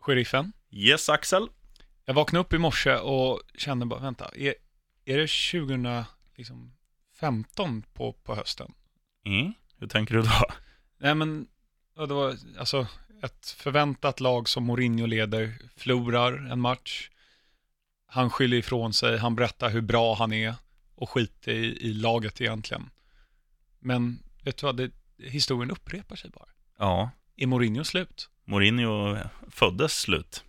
Sheriffen. Yes, Axel. Jag vaknade upp i morse och kände bara, vänta, är, är det 2015 på, på hösten? Mm. Hur tänker du då? Nej men, ja, det var alltså ett förväntat lag som Mourinho leder, förlorar en match. Han skyller ifrån sig, han berättar hur bra han är och skiter i, i laget egentligen. Men vet du vad, det, historien upprepar sig bara. Ja, Är Mourinho slut? Mourinho föddes slut.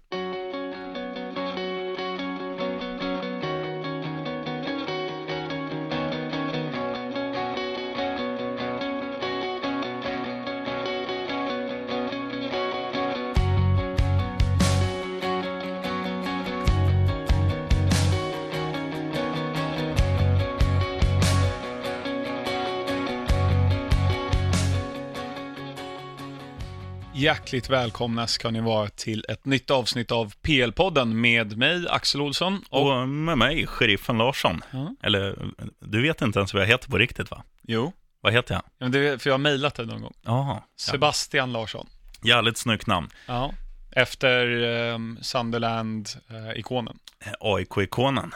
Hjärtligt välkomna ska ni vara till ett nytt avsnitt av PL-podden med mig, Axel Olsson. Och, Och med mig, sheriffen Larsson. Ja. Eller, du vet inte ens vad jag heter på riktigt va? jo, Vad heter jag? men det för jag har mejlat det någon gång. Jaha. Ja. Sebastian Larsson. Jävligt snyggt namn. Ja. Efter um, Sunderland-ikonen. AIK-ikonen.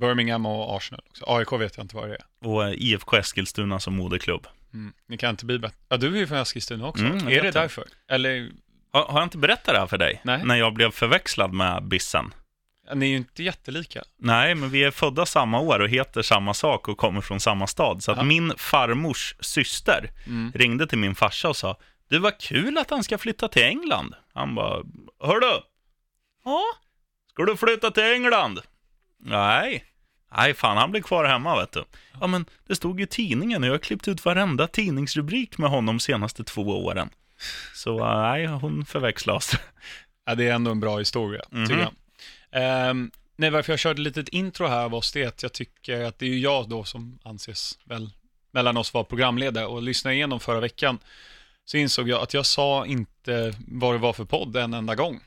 Birmingham och Arsenal också. AIK vet jag inte vad det är. Och eh, IFK Eskilstuna som moderklubb. Mm. Ni kan inte bli bättre. Ja, du är ju från Eskilstuna också. Mm, jag är det därför? Eller, Har, har jag inte berättat det här för dig? Nej. När jag blev förväxlad med Bissen. ni är ju inte jättelika. Nej, men vi är födda samma år och heter samma sak och kommer från samma stad. Så att Ja. min farmors syster Mm. ringde till min farsa och sa Du, var kul att han ska flytta till England. Han bara, hördu, ja, ska du flytta till England? Nej, nej fan han blir kvar hemma vet du. Ja men det stod ju i tidningen och jag har klippt ut varenda tidningsrubrik med honom de senaste två åren. Så eh, nej, hon förväxlar oss. Ja, det är ändå en bra historia, Mhm. tycker jag. Ehm, nej, varför jag körde ett litet intro här var det att jag tycker att det är jag då som anses väl mellan oss vara programledare och lyssna igenom förra veckan så insåg jag att jag sa inte vad det var för podd en enda gång.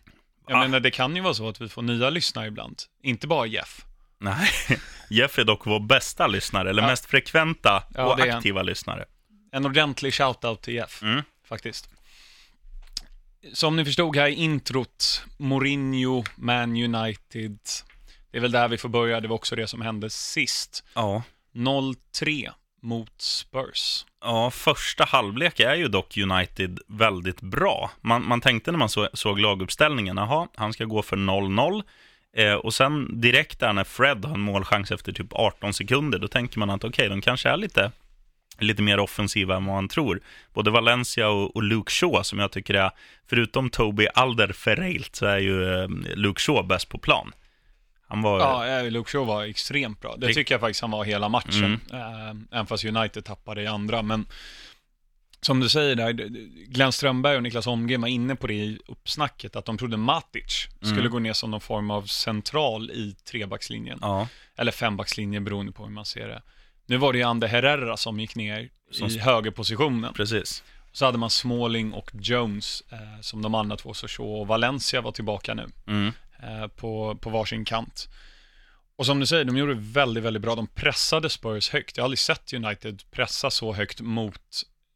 Jag Va? menar, det kan ju vara så att vi får nya lyssnare ibland, inte bara Jeff. Nej, Jeff är dock vår bästa lyssnare, eller Ja. mest frekventa Ja, och aktiva lyssnare. En ordentlig shoutout till Jeff, Mm. faktiskt. Som ni förstod här i introt, Mourinho, Man United. Det är väl där vi får börja, det var också det som hände sist. Ja. 0-3 mot Spurs. Ja, första halvlek är ju dock United väldigt bra. Man, man tänkte när man så, såg laguppställningen, jaha, han ska gå för 0-0. Eh, och sen direkt där när Fred har en målchans efter typ 18 sekunder, då tänker man att okej, de kanske är lite, lite mer offensiva än vad man tror. Både Valencia och, och Luke Shaw, som jag tycker är, förutom Toby Alderferreilt, så är ju eh, Luke Shaw bäst på plan. Han var... Ja, Luke Shaw var extremt bra. Det Det- tycker jag faktiskt han var hela matchen. Mm. Eh, Även fast United tappade i andra. Men som du säger där, Glenn Strömberg och Niklas Holmgren var inne på det i uppsnacket, att de trodde Matic skulle Mm. gå ner som någon form av central i trebackslinjen. Ja, Eller fembackslinjen beroende på hur man ser det. Nu var det ju Ander Herrera som gick ner Som- i högerpositionen. precis. Så hade man Smalling och Jones eh, som de andra två, så Shaw och Valencia var tillbaka nu Mm. eh, på, på varsin kant. Och som du säger, de gjorde väldigt, väldigt bra. De pressade Spurs högt. Jag har aldrig sett United pressa så högt mot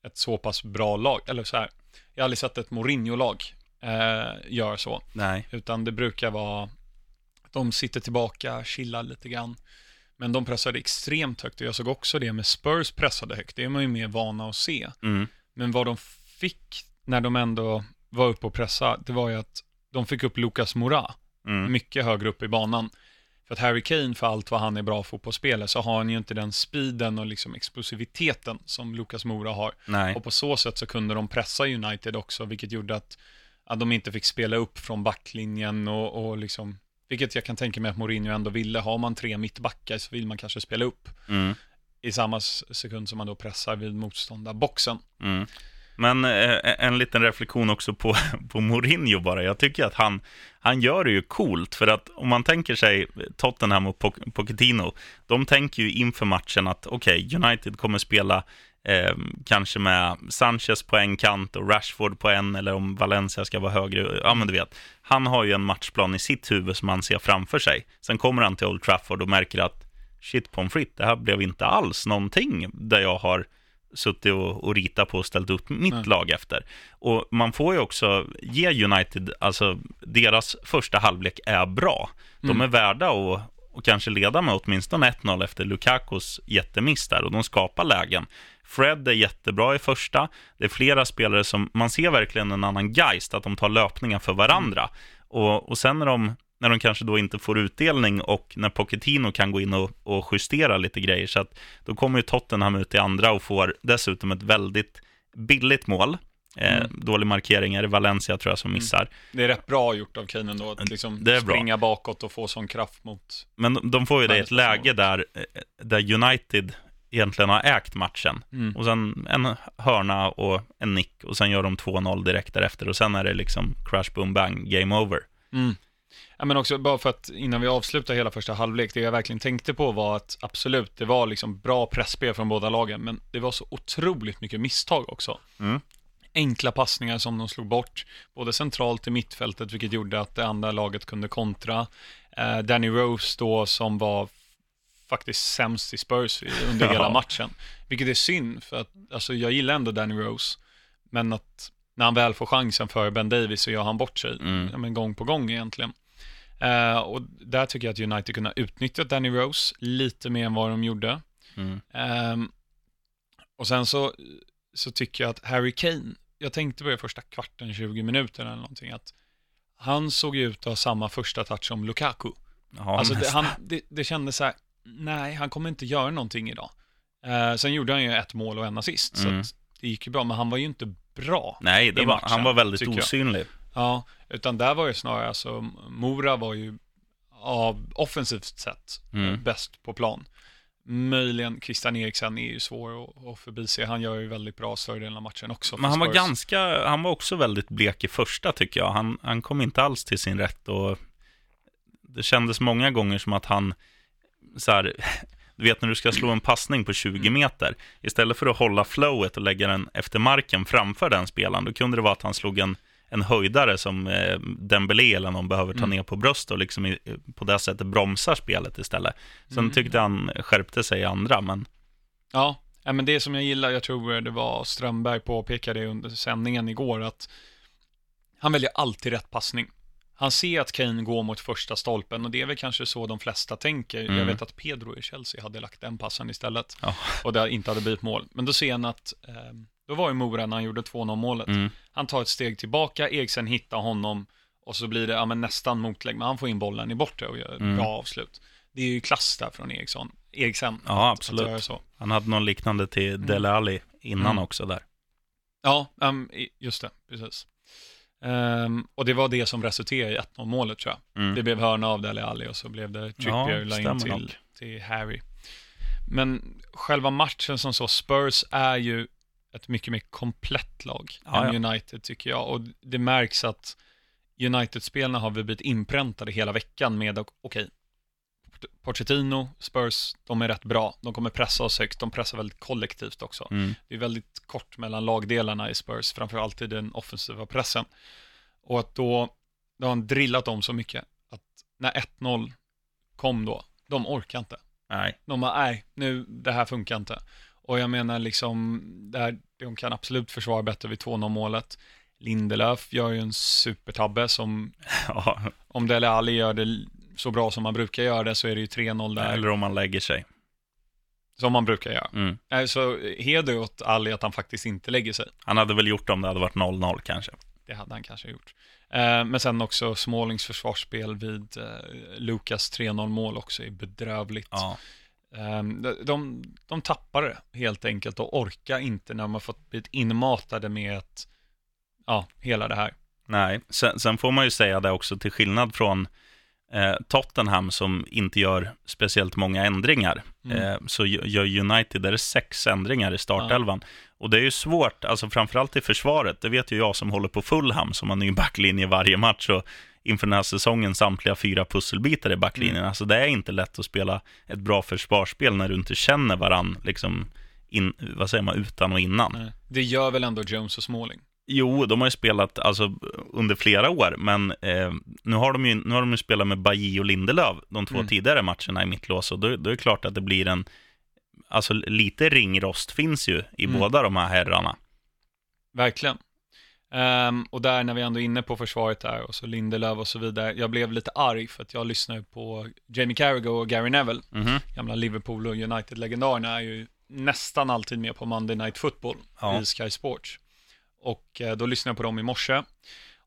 ett så pass bra lag. Eller så här, jag har aldrig sett ett Mourinho-lag eh, göra så. Nej. Utan det brukar vara de sitter tillbaka, chillar lite grann. Men de pressade extremt högt och jag såg också det med Spurs pressade högt. Det är man ju mer vana att se. Mm. Men vad de fick när de ändå var uppe och pressa, det var ju att de fick upp Lucas Moura Mm. mycket högre upp i banan. För att Harry Kane, för allt vad han är bra fotbollsspelare, så har han ju inte den speeden och liksom explosiviteten som Lucas Moura har. Nej. Och på så sätt så kunde de pressa United också, vilket gjorde att, att de inte fick spela upp från backlinjen och, och liksom, vilket jag kan tänka mig att Mourinho ändå ville. Har man tre mittbackar så vill man kanske spela upp Mm. i samma sekund som man då pressar vid motståndarboxen. Mm. Men eh, en liten reflektion också på, på Mourinho bara. Jag tycker att han, han gör det ju coolt. För att om man tänker sig Tottenham och Pochettino, de tänker ju inför matchen att okej, United kommer spela eh, kanske med Sanchez på en kant och Rashford på en, eller om Valencia ska vara högre. Ja, men du vet. Han har ju en matchplan i sitt huvud som han ser framför sig. Sen kommer han till Old Trafford och märker att shit pommes frites, det här blev inte alls någonting där jag har suttit och, och ritat på och ställt upp mitt Nej. lag efter. Och man får ju också ge United, alltså deras första halvlek är bra. De Mm. är värda att och kanske leda med åtminstone 1-0 efter Lukakos jättemiss där och de skapar lägen. Fred är jättebra i första. Det är flera spelare som, man ser verkligen en annan geist, att de tar löpningar för varandra. Och, och sen när de, när de kanske då inte får utdelning och när Pochettino kan gå in och, och justera lite grejer, så att då kommer ju Tottenham ut i andra och får dessutom ett väldigt billigt mål. Eh, Mm. Dålig markering är det Valencia tror jag som missar. Det är rätt bra gjort av Kane ändå, att liksom Det är bra. springa bakåt och få sån kraft mot... Men de- de får ju det i ett läge där, eh, där United egentligen har ägt matchen. Mm. Och sen en hörna och en nick och sen gör de 2-0 direkt därefter och sen är det liksom crash, boom, bang, game over. Ja, men också bara för att innan vi avslutar hela första halvlek, det jag verkligen tänkte på var att absolut, det var liksom bra pressspel från båda lagen, men det var så otroligt mycket misstag också. Mm. Enkla passningar som de slog bort, både centralt i mittfältet, vilket gjorde att det andra laget kunde kontra. Eh, Danny Rose då, som var faktiskt sämst i Spurs under hela matchen. Vilket är synd, för att alltså, jag gillar ändå Danny Rose, men att när han väl får chansen för Ben Davis så gör han bort sig, Mm. ja, men gång på gång egentligen. Eh, och där tycker jag att United kunde ha utnyttjat Danny Rose lite mer än vad de gjorde. Mm. Ehm, och sen så, så tycker jag att Harry Kane, jag tänkte på det första kvarten, 20 minuter eller någonting, att han såg ut att ha samma första touch som Lukaku. Ja, alltså det, han, det, det kändes så här, nej, han kommer inte göra någonting idag. Eh, sen gjorde han ju ett mål och en assist, Mm. så det gick ju bra, men han var ju inte bra. Nej, var, matchen, han var väldigt tycker jag. Ja, utan där var det snarare, alltså, Mora var ju av offensivt sett Mm. eh, bäst på plan. Möjligen Christian Eriksen är ju svår att, att förbise. Han gör ju väldigt bra större delen av matchen också. Men han var ganska, han var också väldigt blek i första tycker jag. Han, han kom inte alls till sin rätt och det kändes många gånger som att han, så här, du vet när du ska slå en passning på 20 Mm. meter, istället för att hålla flowet och lägga den efter marken framför den spelaren, då kunde det vara att han slog en, en höjdare som eh, Dembélé eller någon behöver ta Mm. ner på bröst och liksom i, på det sättet bromsar spelet istället. Sen Mm. tyckte han skärpte sig i andra, men Ja, ja, men det som jag gillar, jag tror det var Strömberg påpekade under sändningen igår, att han väljer alltid rätt passning. Han ser att Kane går mot första stolpen och det är väl kanske så de flesta tänker. Jag Mm. vet att Pedro i Chelsea hade lagt den passen istället Ja. och det inte hade blivit mål. Men då ser han att, eh, då var ju Mora när han gjorde 2-0 målet. mm, Han tar ett steg tillbaka, Eriksen hittar honom och så blir det ja, men nästan motlägg, men han får in bollen i bortre och gör Mm. bra avslut. Det är ju klass där från Eriksson. Eriksen. ja absolut. Han hade någon liknande till Dele Alli innan Mm. också där. Ja, i- just det, precis. Ehm, och det var det som resulterade i 1-0 målet tror jag. Mm. Det blev hörna av Dele Alli och så blev det Ja, Trippier la in till, till Harry. Men själva matchen som så, Spurs är ju ett mycket mer komplett lag Ja, än ja. United tycker jag. Och det märks att United-spelarna har vi blivit inpräntade hela veckan med, okej, Pochettino, Spurs, de är rätt bra. De kommer pressa oss högt, de pressar väldigt kollektivt också. Mm. Det är väldigt kort mellan lagdelarna i Spurs, framförallt i den offensiva pressen. Och att då, då har han drillat dem så mycket att när 1-0 kom då, de orkar inte. Nej. De bara, nej, nu, det här funkar inte. Och jag menar liksom, där, de kan absolut försvara bättre vid 2-0 målet. Lindelöf gör ju en supertabbe som, Ja, om Dele Alli gör det så bra som man brukar göra det så är det ju 3-0 där, eller om man lägger sig. som man brukar göra. Mm. Så heder åt Alli att han faktiskt inte lägger sig. Han hade väl gjort det om det hade varit 0-0 kanske. Det hade han kanske gjort. Eh, men sen också Smålings försvarsspel vid eh, Lukas 3-0 mål också är bedrövligt. Ja. Eh, de, de, det helt enkelt och orkar inte när de har fått blivit inmatade med ett, ja, hela det här. Nej, sen, sen får man ju säga det också till skillnad från eh, Tottenham som inte gör speciellt många ändringar. Mm. Eh, så gö- gör United, där är sex ändringar i startelvan. Och det är ju svårt, alltså framförallt i försvaret. Det vet ju jag som håller på Fulham, som har ny backlinje varje match. Och inför den här säsongen samtliga fyra pusselbitar i backlinjen. Mm. Alltså det är inte lätt att spela ett bra försvarsspel när du inte känner varann, liksom, in, vad säger man, utan och innan. Nej. Det gör väl ändå Jones och Småling? Jo, de har ju spelat alltså, under flera år, men eh, nu, har de ju, nu har de ju spelat med Bailly och Lindelöf de två Mm. tidigare matcherna i mittlås, och då, då är det klart att det blir en, alltså lite ringrost finns ju i Mm. båda de här herrarna. Verkligen. Ehm, och där när vi ändå är inne på försvaret där och så Lindelöf och så vidare. Jag blev lite arg för att jag lyssnar på Jamie Carragher och Gary Neville. Mhm. Gamla Liverpool och United-legendarerna är ju nästan alltid med på Monday Night Football Ja. i Sky Sports. Och eh, då lyssnade jag på dem i morse.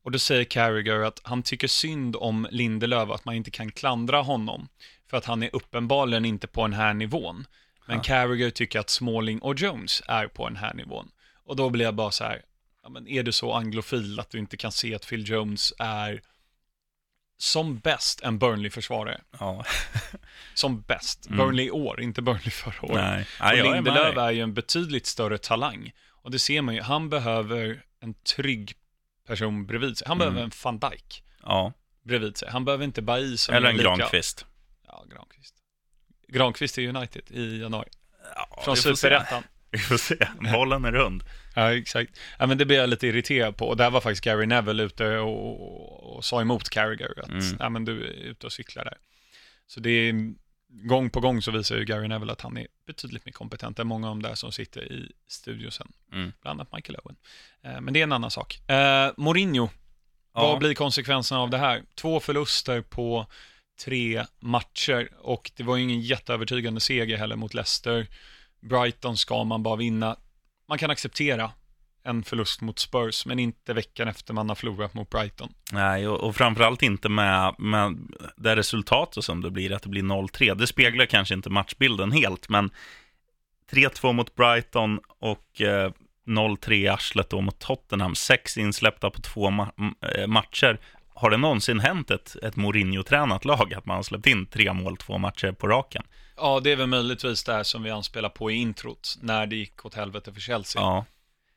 Och då säger Carragher att han tycker synd om Lindelöf, att man inte kan klandra honom. För att han är uppenbarligen inte på den här nivån. Men Ja. Carragher tycker att Smalling och Jones är på den här nivån. Och då blir jag bara så här, ja, men är du så anglofil att du inte kan se att Phil Jones är som bäst en Burnley-försvarare? Ja. Som bäst. Mm. Burnley i år, inte Burnley förra året. Nej, Och Nej Lindelöf är ju en betydligt större talang. Och det ser man ju, han behöver en trygg person bredvid sig. Han Mm. behöver en van Dijk Ja, bredvid sig. Han behöver inte Bailly som eller en lika- Granqvist. Ja, Granqvist. Granqvist är United i januari. Ja, Från. Superettan. Vi får se. Bollen är rund. Ja, exakt. Ja, men det blir jag lite irriterad på. Och där var faktiskt Gary Neville ute och, och, och sa emot Carragher att Mm. ja, men du är ute och cyklar där. Så det är, gång på gång så visar ju Gary Neville att han är betydligt mer kompetent än många av de där som sitter i studio sen. Mm. Bland annat Michael Owen. Eh, men det är en annan sak. Eh, Mourinho, vad Ja. blir konsekvenserna av det här? Två förluster på tre matcher och det var ju ingen jätteövertygande seger heller mot Leicester. Brighton ska man bara vinna. Man kan acceptera en förlust mot Spurs, men inte veckan efter man har förlorat mot Brighton. Nej, och, och framförallt inte med, med det resultatet som det blir, att det blir 0-3. Det speglar kanske inte matchbilden helt, men 3-2 mot Brighton och eh, 0-3 i arslet då mot Tottenham. Sex insläppta på två ma- eh, matcher. Har det någonsin hänt ett, ett Mourinho-tränat lag att man har släppt in tre mål två matcher på raken? Ja, det är väl möjligtvis det här som vi anspelar på i introt, när det gick åt helvete för Chelsea. Ja.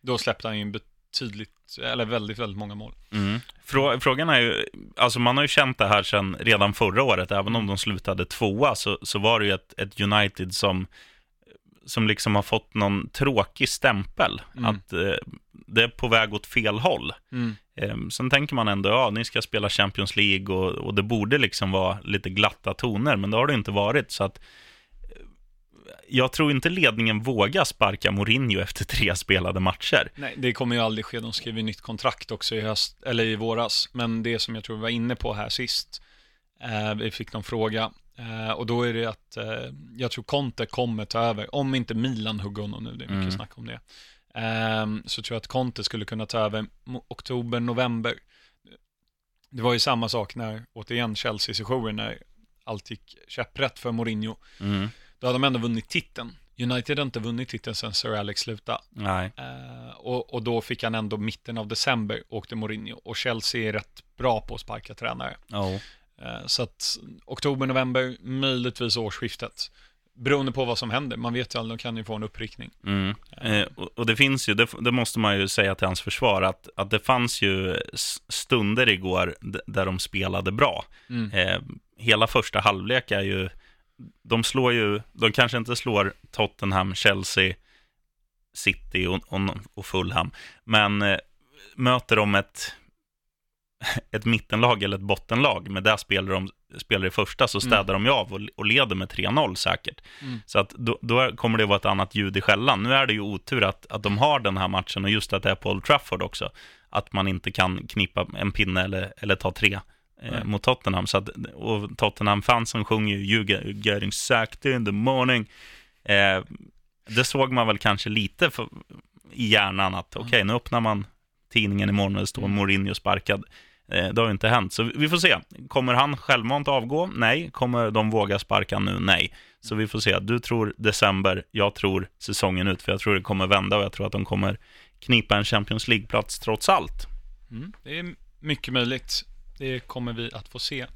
Då släppte han ju betydligt, eller väldigt, väldigt många mål. Mm. Frå frågan är ju, alltså man har ju känt det här sedan redan förra året, även om de slutade tvåa, så, så var det ju ett, ett United som, som liksom har fått någon tråkig stämpel, Mm. att eh, det är på väg åt fel håll. Mm. Eh, sen tänker man ändå, ja, ni ska spela Champions League och, och det borde liksom vara lite glatta toner, men det har det inte varit, så att eh, jag tror inte ledningen vågar sparka Mourinho efter tre spelade matcher. Nej, det kommer ju aldrig ske. De skrev ju nytt kontrakt också i höst, eller i våras. Men det som jag tror vi var inne på här sist, eh, vi fick någon fråga, eh, och då är det att eh, jag tror Conte kommer ta över, om inte Milan hugger honom nu, det är mycket Mm. snack om det. Eh, så tror jag att Conte skulle kunna ta över oktober, november. Det var ju samma sak när, återigen, Chelsea-sessionen, när allt gick käpprätt för Mourinho. Mm. Då hade de ändå vunnit titeln. United har inte vunnit titeln sedan Sir Alex slutade. Nej. Eh, och, och då fick han ändå mitten av december åkte Mourinho. Och Chelsea är rätt bra på att sparka tränare. Ja. Eh, så att oktober, november, möjligtvis årsskiftet. Beroende på vad som händer. Man vet ju aldrig, de kan ju få en uppryckning. Mm. Eh, och, det finns ju, det, det måste man ju säga till hans försvar, att, att det fanns ju stunder igår där de spelade bra. Mm. Eh, hela första halvlek är ju, de slår ju, de kanske inte slår Tottenham, Chelsea, City och, och, och Fulham, men eh, möter de ett, ett mittenlag eller ett bottenlag, med det spelar de spelar i första, så städar de ju av och, och leder med 3-0 säkert. Mm. Så att då, då kommer det vara ett annat ljud i skällan. Nu är det ju otur att, att de har den här matchen och just att det är på Old Trafford också. Att man inte kan knipa en pinne eller, eller ta tre eh, Nej. mot Tottenham. Så att, och Tottenham-fansen sjunger ju "You getting sacked in the morning. Eh, det såg man väl kanske lite för, i hjärnan att okej, nu öppnar man tidningen imorgon och det står Mm. Mourinho sparkad. Eh, det har ju inte hänt, så vi får se. Kommer han självmant avgå? Nej. Kommer de våga sparka nu? Nej. Så vi får se. Du tror december, jag tror säsongen ut, för jag tror det kommer vända och jag tror att de kommer knipa en Champions League-plats trots allt. Mm. Det är mycket möjligt. Det kommer vi att få se.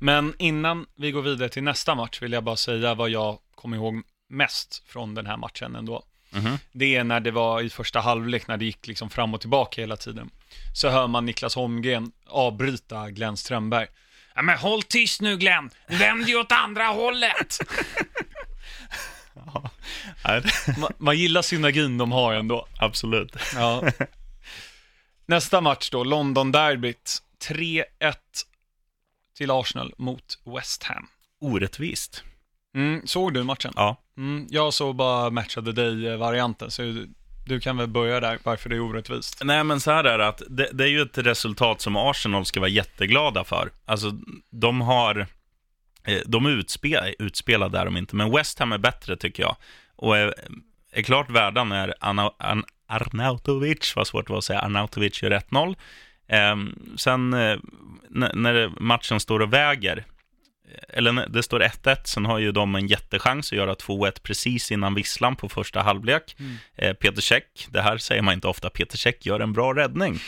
Men innan vi går vidare till nästa match vill jag bara säga vad jag kommer ihåg mest från den här matchen ändå. Mhm. Det är när det var i första halvlek, när det gick liksom fram och tillbaka hela tiden. Så hör man Niklas Holmgren avbryta Glenn Strömberg. Ja, men håll tyst nu Glenn, vänd ju åt andra hållet. Nej, Man, man gillar synergin de har ändå. absolut. Ja. Nästa match då, London-derbyt. 3-1 till Arsenal mot West Ham. Orättvist. Mm, såg du matchen? Ja. Mm, jag såg bara match of the day-varianten, så du, du kan väl börja där, varför det är orättvist. Nej, men så här är det att det, det är ju ett resultat som Arsenal ska vara jätteglada för. Alltså, de har... eh, De är utspel, utspelade är de inte, men West Ham är bättre tycker jag. Och är, är klart värda när Arna, Arn, Arnautovic, vad svårt det var att säga, Arnautovic gör 1-0. Eh, sen eh, när matchen står och väger, eller det står 1-1, sen har ju de en jättechans att göra 2-1 precis innan visslan på första halvlek. Mm. Eh, Peter Käck, det här säger man inte ofta, Peter Käck gör en bra räddning.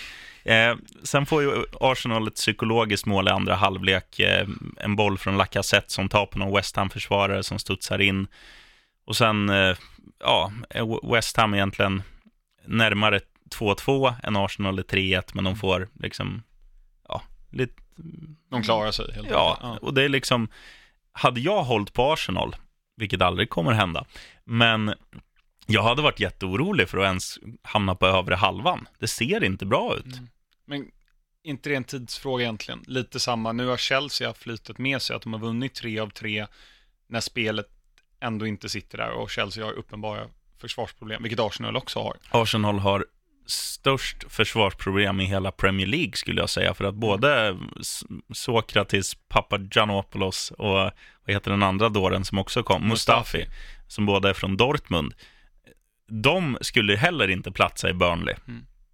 Eh, sen får ju Arsenal ett psykologiskt mål i andra halvlek. Eh, en boll från Lacazette som tar på någon West Ham-försvarare som studsar in. Och sen, eh, ja, West Ham egentligen närmare 2-2 än Arsenal är 3-1, men de får liksom, ja, lite De klarar sig helt Ja, enkelt. och det är liksom, hade jag hållit på Arsenal, vilket aldrig kommer hända, men jag hade varit jätteorolig för att ens hamna på övre halvan. Det ser inte bra ut. Mm. Men inte det en tidsfråga egentligen? Lite samma, nu har Chelsea haft flytet med sig att de har vunnit tre av tre när spelet ändå inte sitter där och Chelsea har uppenbara försvarsproblem, vilket Arsenal också har. Arsenal har störst försvarsproblem i hela Premier League skulle jag säga, för att både Sokratis, Papagiannopoulos och vad heter den andra dåren som också kom, Mustafi, Mustafi. som båda är från Dortmund, de skulle heller inte platsa i Burnley.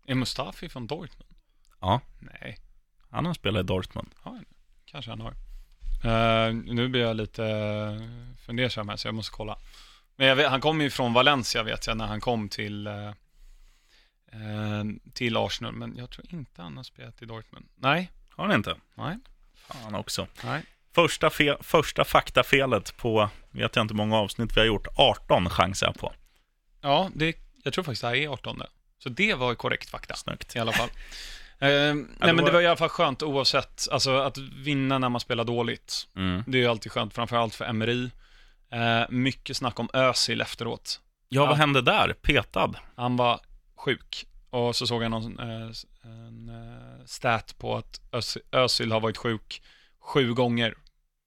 Är Mustafi från Dortmund? Ja. Nej, Han har spelat i Dortmund. ja, kanske han har. Eh, nu blir jag lite uh, fundersam här, så jag måste kolla. Men vet, han kom ju från Valencia vet jag, när han kom till, eh, eh, till Arsenal, men jag tror inte han har spelat i Dortmund. Nej, Har han inte? nej, Fan också. nej. Första, fe första faktafelet på, vet jag inte hur många avsnitt vi har gjort, 18 chansar jag på. Ja, det, jag tror faktiskt det här är 18. Så det var korrekt fakta. Snyggt. I alla fall. Eh, nej, men var- det var i alla fall skönt oavsett. Alltså att vinna när man spelar dåligt. Mm. Det är ju alltid skönt, framförallt för Emery. Eh, mycket snack om Özil efteråt. Ja, vad Ja. hände där? Petad? Han var sjuk. Och så såg jag någon eh, en, eh, stat på att Öz- Özil har varit sjuk sju gånger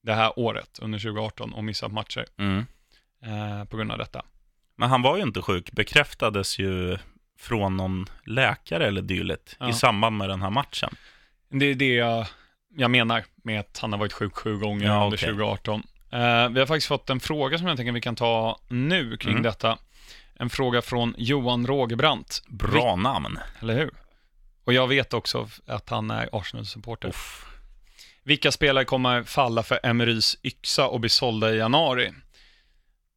det här året under 2018 och missat matcher Mm. eh, på grund av detta. Men han var ju inte sjuk, bekräftades ju från någon läkare eller dylikt Ja. i samband med den här matchen. Det är det jag, jag menar med att han har varit sjuk sju gånger Ja, under okej. 2018. Eh, vi har faktiskt fått en fråga som jag tänker vi kan ta nu kring Mm. detta. En fråga från Johan Rågebrandt, Bra namn. eller hur? Och jag vet också att han är Arsenal-supporter. Vilka spelare kommer falla för Emerys yxa och bli sålda i januari?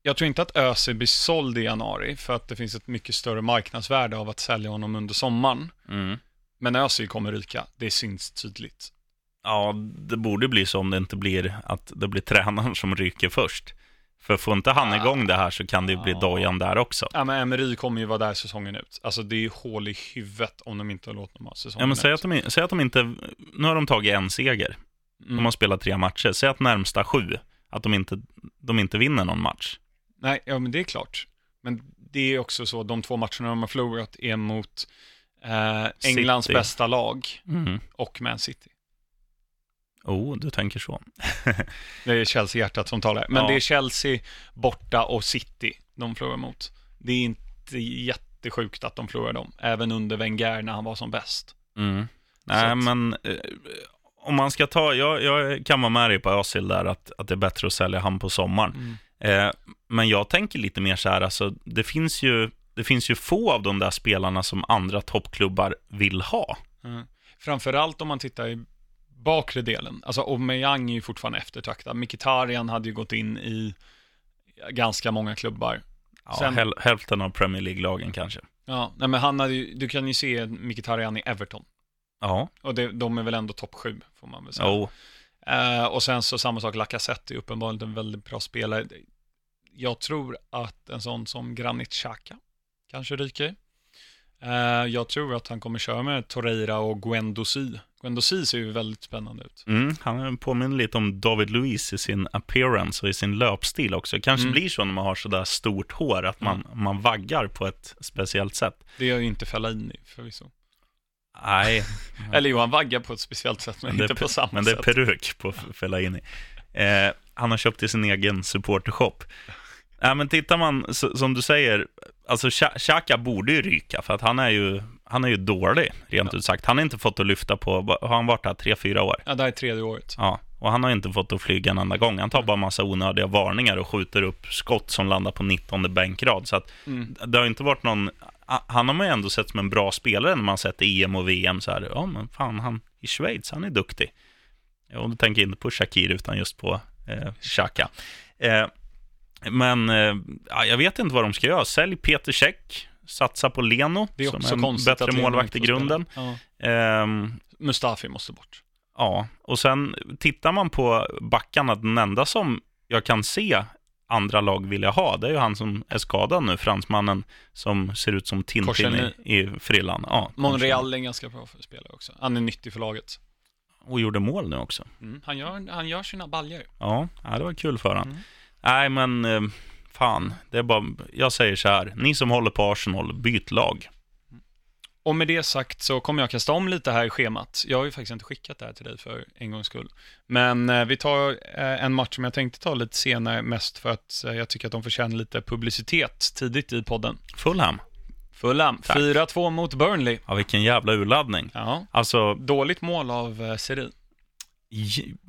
Jag tror inte att Özil blir såld i januari, för att det finns ett mycket större marknadsvärde av att sälja honom under sommaren. Mm. Men Özil kommer ryka, det syns tydligt. Ja, det borde bli så om det inte blir att det blir tränaren som ryker först. För får inte han igång det här så kan det ju bli Ja. dojan där också. Ja, men Emery kommer ju vara där säsongen ut. Alltså det är ju hål i huvudet om de inte låter dem ha säsongen Ja, men säg ut. att, de, säg att de inte, nu har de tagit en seger. Mm. De har spelat tre matcher. Säg att närmsta sju, att de inte, de inte vinner någon match. Nej, ja men det är klart. Men det är också så, de två matcherna de har förlorat är mot eh, Englands City. bästa lag Mm. och Man City. Oh, du tänker så. Det är Chelsea-hjärtat som talar. Men Ja. det är Chelsea borta och City de förlorar mot. Det är inte jättesjukt att de förlorar dem, även under Wenger när han var som bäst. Mm. Nej, att- men eh, om man ska ta, jag, jag kan vara med dig på Özil där, att, att det är bättre att sälja han på sommaren. Eh, men jag tänker lite mer så här, alltså, det finns ju det finns ju få av de där spelarna som andra toppklubbar vill ha. Mm. Framförallt om man tittar i bakre delen. Alltså Aubameyang är ju fortfarande eftertraktad. Mkhitaryan hade ju gått in i ganska många klubbar. Ja, Sen- häl, hälften av Premier League-lagen kanske. Ja, nej men han hade ju, du kan ju se Mkhitaryan i Everton. Ja, Och det, de är väl ändå topp sju, får man väl säga. jo. Eh, och sen så samma sak, Lacazette är uppenbarligen en väldigt bra spelare. Jag tror att en sån som Granit Xhaka kanske ryker. Eh, jag tror att han kommer köra med Torreira och Guendouzi. Guendouzi ser ju väldigt spännande ut. Mm, han påminner lite om David Luiz i sin appearance och i sin löpstil också. Kanske Mm. blir så när man har sådär stort hår, att man, man vaggar på ett speciellt sätt. Det gör ju inte Fellaini förvisso. Nej, Eller jo, han vaggar på ett speciellt sätt, men, men inte på samma men det är sätt. peruk på Fellaini. Eh, han har köpt till sin egen supportershop. Ja, men tittar man, som du säger, alltså Xhaka borde ju ryka, för att han är ju, han är ju dålig, rent ja. ut sagt. Han har inte fått att lyfta på, har han varit här tre, fyra år? Ja, det här är tredje året. Ja, och han har inte fått att flyga en enda gång. Han tar bara massa onödiga varningar och skjuter upp skott som landar på 19 bänkrad. Så att mm. det har inte varit någon... Han har man ju ändå sett som en bra spelare när man sett EM och VM. Så här, ja men fan, han i Schweiz, han är duktig. Och då tänker jag inte på Shakir utan just på eh, Xhaka. Eh, men eh, jag vet inte vad de ska göra. Sälj Peter Käck, satsa på Leno, det är också som en bättre målvakt i grunden. Ja. Eh, Mustafi måste bort. Ja, och sen tittar man på backarna, den enda som jag kan se andra lag vilja ha, det är ju han som är skadad nu, fransmannen som ser ut som Tintin i, i frillan. Ja, Monreal är en ganska bra spelare också. Han är nyttig för laget. Och gjorde mål nu också. Mm, han, gör, han gör sina baljor. Ja, ja det var kul för honom. Mm. Nej, men eh, fan, det är bara, jag säger så här, ni som håller på Arsenal, byt lag. Och med det sagt så kommer jag kasta om lite här i schemat. Jag har ju faktiskt inte skickat det här till dig för en gångs skull. Men eh, vi tar eh, en match som jag tänkte ta lite senare, mest för att eh, jag tycker att de förtjänar lite publicitet tidigt i podden. Fulham. Fulham, 4-2 mot Burnley. Ja, vilken jävla urladdning. Ja. Alltså, Dåligt mål av eh, Seri.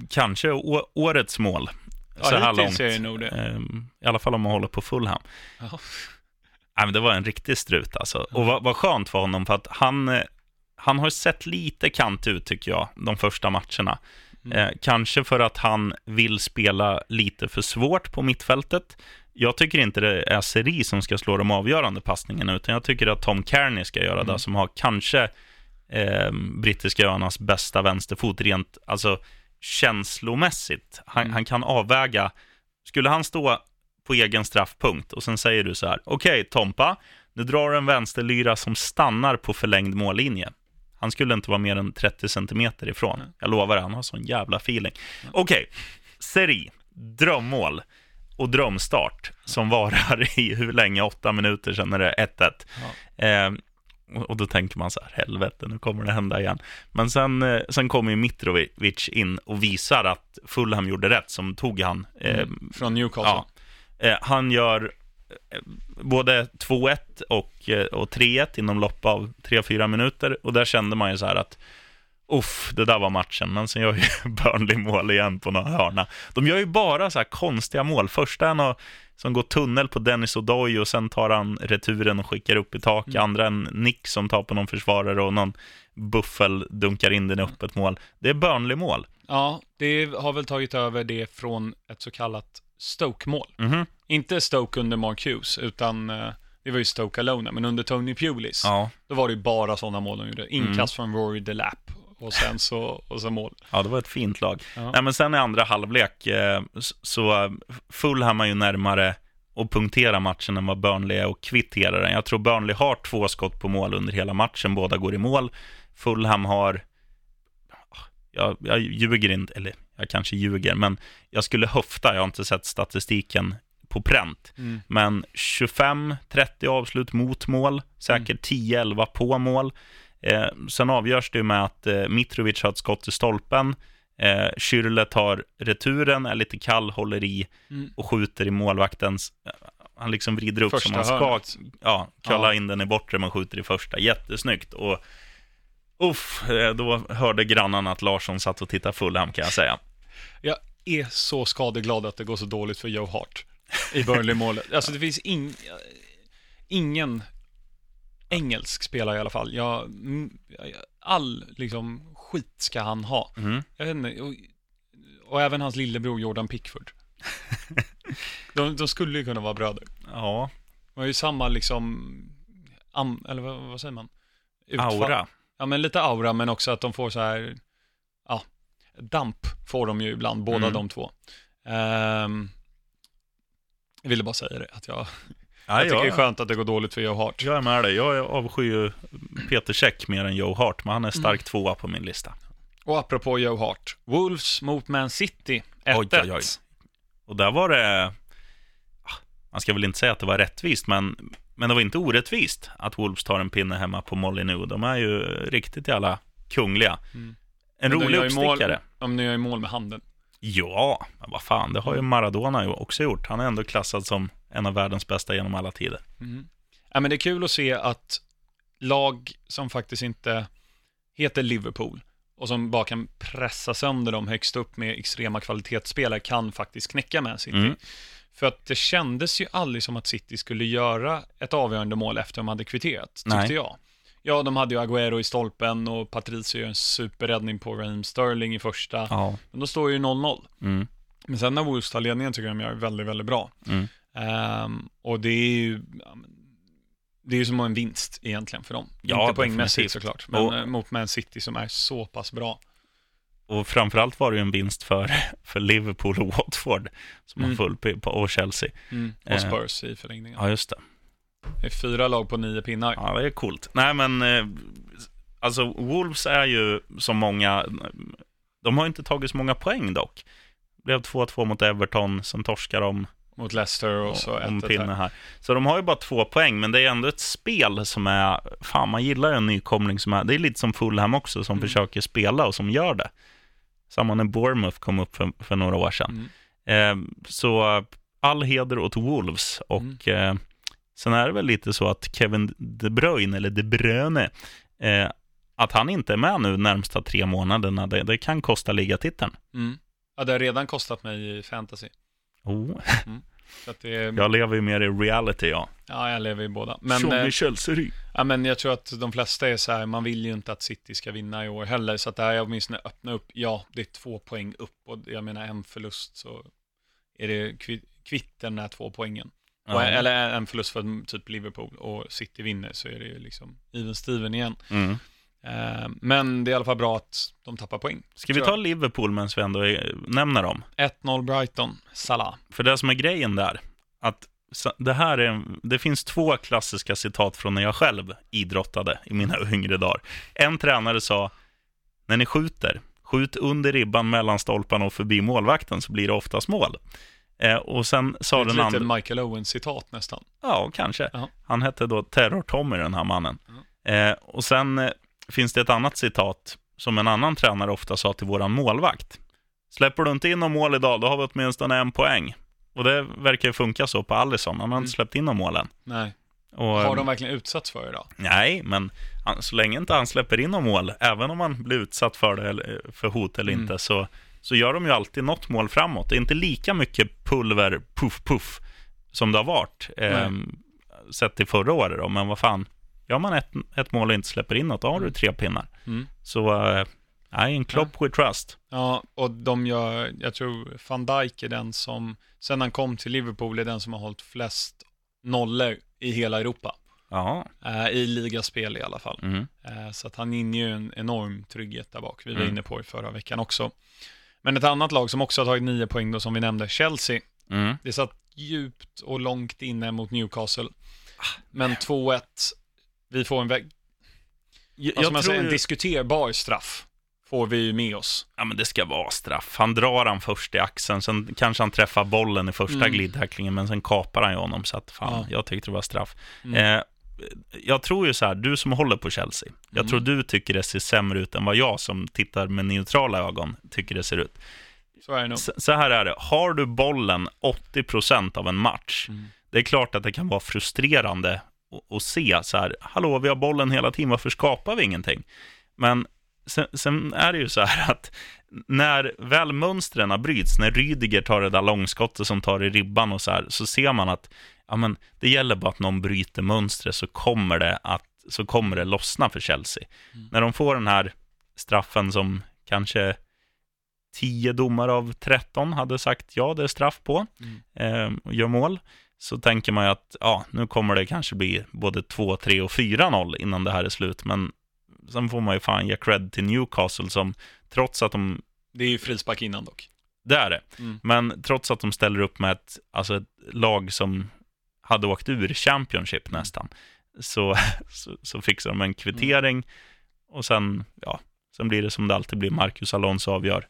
Kanske årets mål. Så ja, här långt. Är nog det. Ehm, I alla fall om man håller på Fulham. Ja. Nej, men det var en riktig strut alltså. Och vad, vad skönt för honom, för att han, eh, han har sett lite kant ut tycker jag, de första matcherna. Mm. Eh, kanske för att han vill spela lite för svårt på mittfältet. Jag tycker inte det är Seri som ska slå de avgörande passningarna, utan jag tycker att Tom Kearney ska göra mm. det, som har kanske eh, brittiska öarnas bästa vänsterfot, rent alltså känslomässigt. Han, mm. han kan avväga, skulle han stå på egen straffpunkt och sen säger du så här, okej okay, Tompa, nu drar du en vänsterlyra som stannar på förlängd mållinje. Han skulle inte vara mer än 30 centimeter ifrån. Mm. Jag lovar, han har sån jävla feeling. Mm. Okej, okay. Seri, drömmål och drömstart som varar i hur länge? Åtta minuter, sen är det 1-1. Ja. Eh, och då tänker man så här, helvete, nu kommer det hända igen. Men sen, eh, sen kommer ju Mitrovic in och visar att Fulham gjorde rätt, som tog han. Eh, mm, från Newcastle. Ja, Eh, han gör eh, både 2-1 och, och 3-1 inom lopp av 3-4 minuter. Och där kände man ju så här att Uff, det där var matchen, men sen gör ju Burnley mål igen på några hörna. De gör ju bara så här konstiga mål. Första är något som går tunnel på Dennis O'Doy och sen tar han returen och skickar upp i tak. Mm. Andra en nick som tar på någon försvarare och någon buffel dunkar in den i öppet mål. Det är Burnley-mål. Ja, det har väl tagit över det från ett så kallat Stoke-mål. Mm -hmm. Inte Stoke under Mark Hughes, utan uh, det var ju Stoke Alone, men under Tony Pulis, ja. då var det ju bara sådana mål de gjorde. Inkast mm. från Rory DeLapp och sen så, och så mål. Ja, det var ett fint lag. Ja. Nej, men sen i andra halvlek eh, så Fulham är ju närmare att punktera matchen än vad Burnley är och kvittera den. Jag tror Burnley har två skott på mål under hela matchen, båda går i mål. Fulham har, jag, jag ljuger inte, eller jag kanske ljuger, men jag skulle höfta, jag har inte sett statistiken på pränt. Mm. Men 25-30 avslut mot mål, säkert mm. 10-11 på mål. Eh, sen avgörs det med att eh, Mitrovic har ett skott i stolpen. Eh, Schürrle tar returen, är lite kall, håller i mm. och skjuter i målvaktens... Eh, han liksom vrider upp första som han ska. Ja, kalla ja. in den i bortre, men skjuter i första. Jättesnyggt. Och Uff, eh, då hörde grannarna att Larsson satt och tittade Fulham kan jag säga. Jag är så skadeglad att det går så dåligt för Joe Hart i Burnley-målet. Alltså det finns in, ingen engelsk spelare i alla fall. Jag, all liksom skit ska han ha. Mm. Jag vet inte, och, och, även hans lillebror Jordan Pickford. de, de, skulle ju kunna vara bröder. Ja. De har ju samma liksom, am, eller vad, vad säger man? Utfall. Aura. Ja, men lite aura, men också att de får så här, ja, damp får de ju ibland, båda mm. de två. Um, jag ville bara säga det, att jag, ja, jag tycker ja. det är skönt att det går dåligt för Joe Hart. Jag är med dig, jag avskyr Peter Käck mer än Joe Hart, men han är stark mm. tvåa på min lista. Och apropå Joe Hart, Wolves mot Man City, 1-1. Oj, oj, oj. Och där var det, ah, man ska väl inte säga att det var rättvist, men men det var inte orättvist att Wolves tar en pinne hemma på Molineux. De är ju riktigt jävla kungliga. Mm. En rolig uppstickare. Om ni gör mål med handen. Ja, men vad fan, det har ju Maradona också gjort. Han är ändå klassad som en av världens bästa genom alla tider. Mm. Ja, men det är kul att se att lag som faktiskt inte heter Liverpool och som bara kan pressa sönder dem högst upp med extrema kvalitetsspelare kan faktiskt knäcka Man City. Mm. För att det kändes ju aldrig som att City skulle göra ett avgörande mål efter de hade kvitterat, tyckte Nej. jag. Ja, de hade ju Agüero i stolpen och Patricio gör en superräddning på Raheem Sterling i första. Ja. Men då står ju 0-0. Mm. Men sen när Wolves tar ledningen tycker jag de gör väldigt, väldigt bra. Mm. Ehm, och det är ju det är ju som en vinst egentligen för dem. Ja, Inte poängmässigt såklart, men Och- eh, mot Man City som är så pass bra. Och framförallt var det ju en vinst för, för Liverpool och Watford som Mm. har full på, och Chelsea. Och Eh, Spurs i förlängningen. Ja, just det. Det är fyra lag på nio pinnar. Ja, det är coolt. Nej, men eh, alltså Wolves är ju som många, de har inte tagit så många poäng dock. Blev 2-2 mot Everton, sen torskar de Mot Leicester och så om 1-1 pinne här. Så de har ju bara två poäng, men det är ändå ett spel som är, fan man gillar ju en nykomling som är, det är lite som Fulham också, som Mm. försöker spela och som gör det. Samma när Bournemouth kom upp för, för några år sedan. Mm. Eh, så all heder åt Wolves och eh, sen är det väl lite så att Kevin De Bruyne, eller De Bruyne, eh, att han inte är med nu närmsta tre månaderna, det, det kan kosta ligatiteln. Mm. Ja, det har redan kostat mig i fantasy. Oh, det är, jag lever ju mer i reality, ja. ja, jag lever i båda. Men, eh, Chelsea. ja, men jag tror att de flesta är så här, man vill ju inte att City ska vinna i år heller. Så att det här är åtminstone öppna upp, ja, det är två poäng upp och jag menar en förlust så är det kvi- kvitt den här två poängen. Och, Ja. eller en förlust för typ Liverpool och City vinner så är det ju liksom even Steven igen. Mm. Eh, men det är i alla fall bra att de tappar poäng. Ska vi ta. Liverpool medan vi ändå nämner dem? 1-0 Brighton, Salah. För det som är grejen där, att det här är, det finns två klassiska citat från när jag själv idrottade i mina yngre dagar. En tränare sa, när ni skjuter, skjut under ribban mellan stolparna och förbi målvakten så blir det oftast mål. Eh, och sen sa Ett den andra, Michael Owen-citat nästan. ja kanske, Ja. han hette då Terror-Tommy den här mannen. Eh, och sen eh, finns det ett annat citat som en annan tränare ofta sa till våran målvakt. Släpper du inte in någon mål idag, då har vi åtminstone en poäng. Och det verkar ju funka så på Allison. Han har inte Mm. släppt in någon målen. Nej. Och, Har de verkligen utsatts för det då? Nej, men så länge inte han släpper in någon mål, även om han blir utsatt för det, eller, för hot eller Mm. inte, så, så gör de ju alltid något mål framåt. Det är inte lika mycket pulver, puff, puff, som det har varit. Eh, sett till förra året då, men vad fan. Gör man ett, ett mål och inte släpper in något, då har du tre pinnar. Mm. Så, eh, nej, en Klopp we trust. Ja, och de gör, jag tror van Dijk är den som, sen han kom till Liverpool, är den som har hållit flest nollor i hela Europa. Ja. Eh, I ligaspel i alla fall. Mm. Eh, så att han inger ju en enorm trygghet där bak. Vi var Mm. inne på det förra veckan också. Men ett annat lag som också har tagit nio poäng då, som vi nämnde, Chelsea. Mm. Det satt djupt och långt inne mot Newcastle. Men 2-1, vi får en, vä- Jag, ska man säga, en diskuterbar straff. Får vi ju med oss. Ja, men det ska vara straff. Han drar han först i axeln, sen kanske han träffar bollen i första Mm. glidtacklingen, men sen kapar han ju honom, så att fan, Ja. jag tyckte det var straff. Mm. Eh, jag tror ju så här, du som håller på Chelsea, jag Mm. tror du tycker det ser sämre ut än vad jag som tittar med neutrala ögon tycker det ser ut. Så. Så, här är det, har du bollen 80% av en match, Mm. det är klart att det kan vara frustrerande att- att se så här, hallå, vi har bollen hela tiden, varför skapar vi ingenting? Men sen, sen är det ju så här att när väl mönstren bryts, när Rydiger tar det där långskottet som tar i ribban och så här, så ser man att ja, men det gäller bara att någon bryter mönstret så kommer det att så kommer det lossna för Chelsea. Mm. När de får den här straffen som kanske 10 domare av 13 hade sagt ja, det är straff på, Mm. eh, gör mål, så tänker man ju att ja, nu kommer det kanske bli både 2, 3 och 4-0 innan det här är slut, men sen får man ju fan ge cred till Newcastle som trots att de, Det är ju frispark innan dock. det är det, Mm. men trots att de ställer upp med ett, alltså ett lag som hade åkt ur Championship nästan, så, så, så fixar de en kvittering och sen, ja, sen blir det som det alltid blir, Marcus Alonso avgör.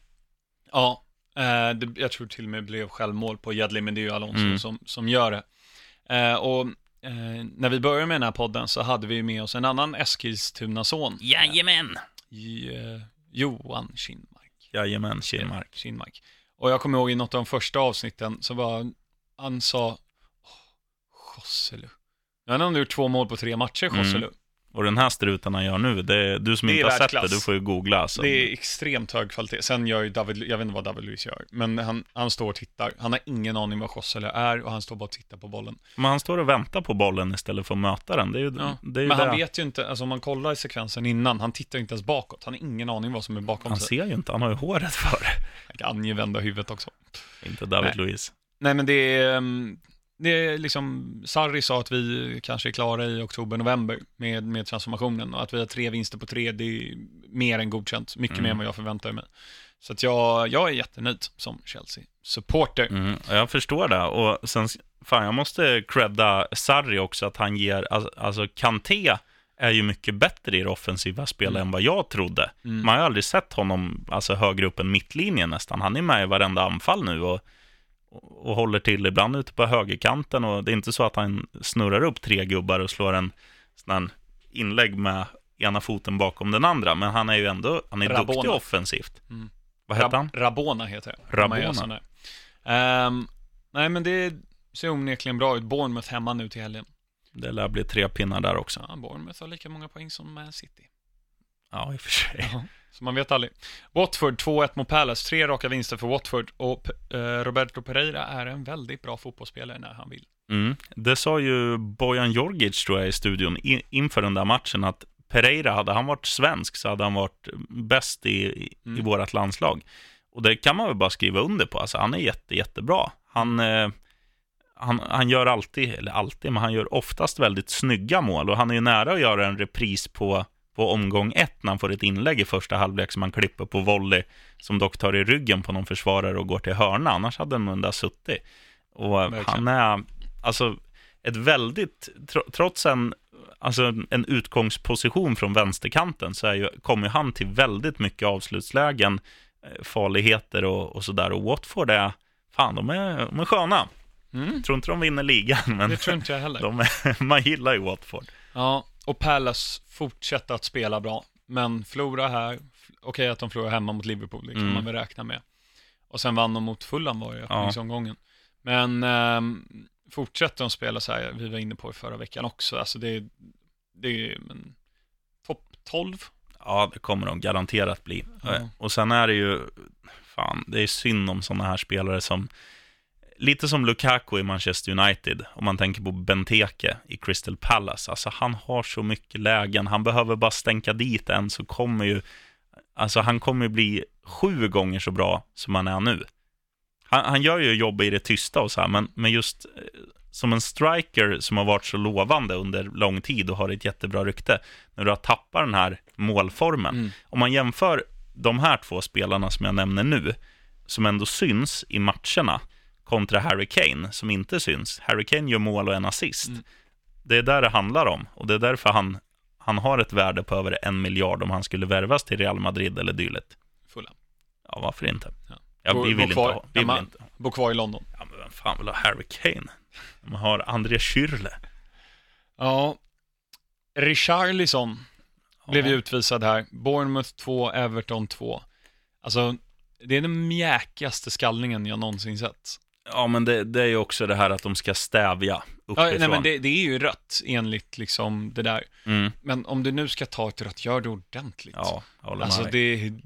Ja, eh, det, jag tror till och med blev självmål på Jedley, men det är ju Alonso Mm. som, som gör det. Eh, och eh, när vi började med den här podden så hade vi med oss en annan Eskilstuna-son. Jajamän! Eh, Johan Kinmark. Jajamän, Kinmark. Kinmark. Och jag kommer ihåg i något av de första avsnitten så var han sa, Joselu. Nu har gjort två mål på tre matcher, Mm. Joselu. Och den här struten han gör nu, det, du som Det inte har sett världsklass. det, du får ju googla. Alltså. Det är extremt hög kvalitet. Sen gör ju David, jag vet inte vad David Luiz gör, men han, han står och tittar. Han har ingen aning vad Joselu är och han står bara och tittar på bollen. Men han står och väntar på bollen istället för att möta den. Det är ju, Ja. det är ju Men det. han vet ju inte, alltså om man kollar i sekvensen innan, han tittar ju inte ens bakåt. Han har ingen aning vad som är bakom Han sig. ser ju inte, han har ju håret för det. Han kan ju vända huvudet också. Inte David Nej. Luiz. Nej men det är, mm, det är liksom, Sarri sa att vi kanske är klara i oktober-november med, med transformationen och att vi har tre vinster på tre, det är mer än godkänt, mycket Mm. mer än vad jag förväntar mig. Så att jag, jag är jättenöjd som Chelsea-supporter. Mm, jag förstår det. Och sen, fan, jag måste credda Sarri också att han ger, alltså, alltså Kanté är ju mycket bättre i det offensiva spelet Mm. än vad jag trodde. Mm. Man har ju aldrig sett honom alltså, högre upp än mittlinjen nästan. Han är med i varenda anfall nu och, och, håller till ibland ute på högerkanten. Och det är inte så att han snurrar upp tre gubbar och slår en sån här inlägg med ena foten bakom den andra. Men han är ju ändå, han är Rabona. duktig offensivt. Mm. Vad heter han? Rab- Rabona heter det. Rabona. Ehm, nej men det ser onekligen bra ut. Bournemouth hemma nu till helgen. Det lär bli tre pinnar där också. Ja, Bournemouth har lika många poäng som Man City. Ja, i och för sig. Ja, så man vet aldrig. Watford 2-1 mot Palace, tre raka vinster för Watford och eh, Roberto Pereira är en väldigt bra fotbollsspelare när han vill. Mm. Det sa ju Bojan Djordjic, tror jag, i studion in, inför den där matchen, att Pereira, hade han varit svensk så hade han varit bäst i, i, i Mm. vårt landslag. Och det kan man väl bara skriva under på. Alltså, han är jätte, jättebra. Han, eh, han, han gör alltid, eller alltid, men han gör oftast väldigt snygga mål. Och han är ju nära att göra en repris på, på omgång ett, när han får ett inlägg i första halvlek som han klipper på volley, som dock tar i ryggen på någon försvarare och går till hörna. Annars hade den där suttit. Och Verkligen. han är, alltså, ett väldigt, tro- trots en, alltså en utgångsposition från vänsterkanten, så är ju, kommer han till väldigt mycket avslutslägen, eh, farligheter och, och sådär. Och Watford är, fan, de är, de är sköna. Mm, Jag tror inte de vinner ligan, men det tror inte jag heller. de är, man gillar ju Watford. Ja, och Palace fortsätter att spela bra, men förlora här, okej att de förlorar hemma mot Liverpool, det kan Mm. man väl räkna med. Och sen vann de mot Fulham var det i Ja. öppningsomgången. Men ehm, fortsätter de spela så här, vi var inne på i förra veckan också, alltså det, det är men, topp 12. Ja, det kommer de garanterat bli. Ja. Eh, Och sen är det ju, fan, det är synd om sådana här spelare som, lite som Lukaku i Manchester United, om man tänker på Benteke i Crystal Palace. Alltså han har så mycket lägen, han behöver bara stänka dit en så kommer ju, alltså han kommer ju bli sju gånger så bra som han är nu. Han, han gör ju jobb i det tysta och så här, men, men just eh, som en striker som har varit så lovande under lång tid och har ett jättebra rykte, när du har tappat den här målformen. Mm. Om man jämför de här två spelarna som jag nämner nu, som ändå syns i matcherna, kontra Harry Kane, som inte syns. Harry Kane gör mål och en assist. Mm. Det är där det handlar om, och det är därför han, han har ett värde på över en miljard om han skulle värvas till Real Madrid eller dylikt. Fulham. Ja, varför inte? Ja. Ja, Bo- vi bo vill inte ha, vi vill hemma. inte. Bor kvar i London. Ja, men vem fan vill ha Harry Kane? Man har André Schürrle. Ja, Richarlison blev Ja. ju utvisad här. Bournemouth 2, Everton 2. Alltså, det är den mjäkigaste skallningen jag någonsin sett. Ja, men det, det är ju också det här att de ska stävja Ja, uppifrån. nej, men det, det är ju rött enligt liksom det där. mm, Men om du nu ska ta ett rött, gör det ordentligt. ja, jag håller alltså med dig. det,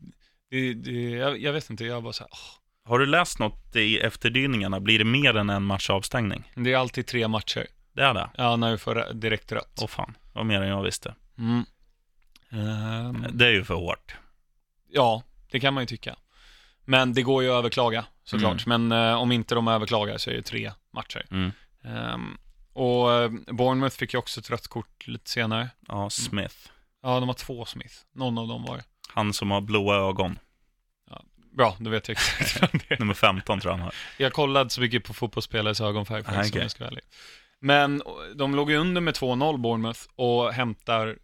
det, det jag, jag vet inte, jag bara så här, åh, Har du läst något i efterdyningarna? Blir det mer än en match avstängning? det är alltid tre matcher. Det är det? Ja, när du får direkt rött. Åh fan, var mer än jag visste. Mm. Ehm, Det är ju för hårt. ja, det kan man ju tycka. Men det går ju att överklaga, såklart. Men eh, om inte de överklagar så är det tre matcher. Mm. Ehm, och eh, Bournemouth fick ju också ett rött kort lite senare. Ja, Smith. Ja, de har två Smith. Någon av dem var det. Han som har blåa ögon. Bra, då vet jag exakt vem det är. Nummer 15 tror jag han har. Jag kollade så mycket på fotbollsspelares ögonfärg faktiskt, Ah, om jag ska vara ärlig. Men eh, de låg ju under med 2-0 Bournemouth och hämtar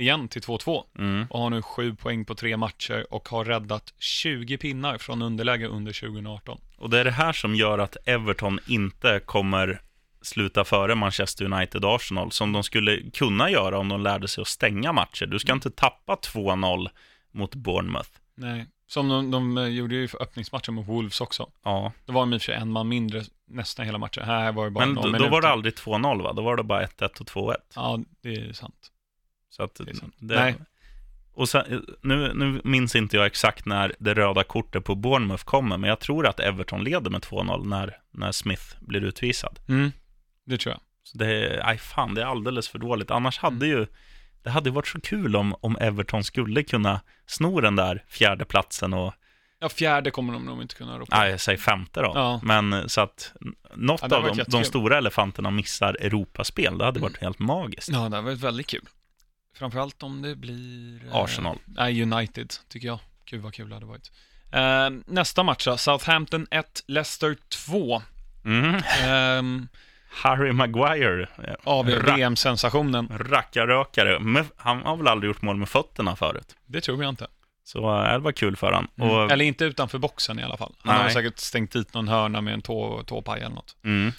igen till 2-2 Mm. och har nu sju poäng på tre matcher och har räddat 20 pinnar från underläge under 2018. Och det är det här som gör att Everton inte kommer sluta före Manchester United och Arsenal, som de skulle kunna göra om de lärde sig att stänga matcher. Du ska inte tappa 2-0 mot Bournemouth. Nej. Som de, de eh, gjorde ju för öppningsmatchen mot Wolves också. Ja. Då var de i och för sig en man mindre nästan hela matchen. Här var det bara Men då, då var det aldrig 2-0 va? Då var det bara 1-1 och 2-1. Ja, det är sant. Så att Det Nej. Och sen, nu, nu minns inte jag exakt när det röda kortet på Bournemouth kommer, men jag tror att Everton leder med 2-0 när, när Smith blir utvisad. Mm, det tror jag. Så det är, aj fan, det är alldeles för dåligt. Annars hade Mm. ju, det hade varit så kul om, om Everton skulle kunna sno den där fjärde platsen och, Ja, fjärde kommer de nog inte kunna ropa. nej, säg femte då. Ja. Men så att något Ja, av hade de, de stora elefanterna missar Europaspel, det hade varit helt magiskt. Ja, det har varit väldigt kul. Framförallt om det blir... eh, Arsenal. Nej, United, tycker jag. Gud vad kul det hade varit. Eh, nästa match då, Southampton 1, Leicester 2. Mm. Ehm, Harry Maguire, eh, av VM-sensationen. rackarrökare. Han har väl aldrig gjort mål med fötterna förut. Det tror jag inte. Så äh, det var kul för han. Och, Eller inte utanför boxen i alla fall. Han har Nej. säkert stängt dit någon hörna med en tå, tåpaj eller något. mm.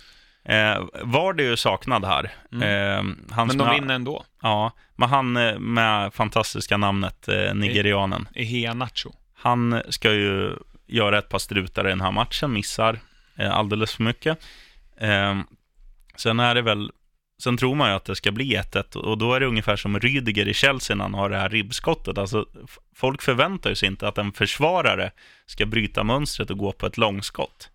Eh, var det ju saknad här. Eh, Mm. Men som de vinner ändå. Ja, men han eh, med fantastiska namnet eh, nigerianen. Ihea Nacho. Han ska ju göra ett par strutar i den här matchen, missar eh, alldeles för mycket. Eh, sen är det väl, sen tror man ju att det ska bli 1-1 och då är det ungefär som Rydiger i Chelsea när han har det här ribbskottet. Alltså, folk förväntar sig inte att en försvarare ska bryta mönstret och gå på ett långskott.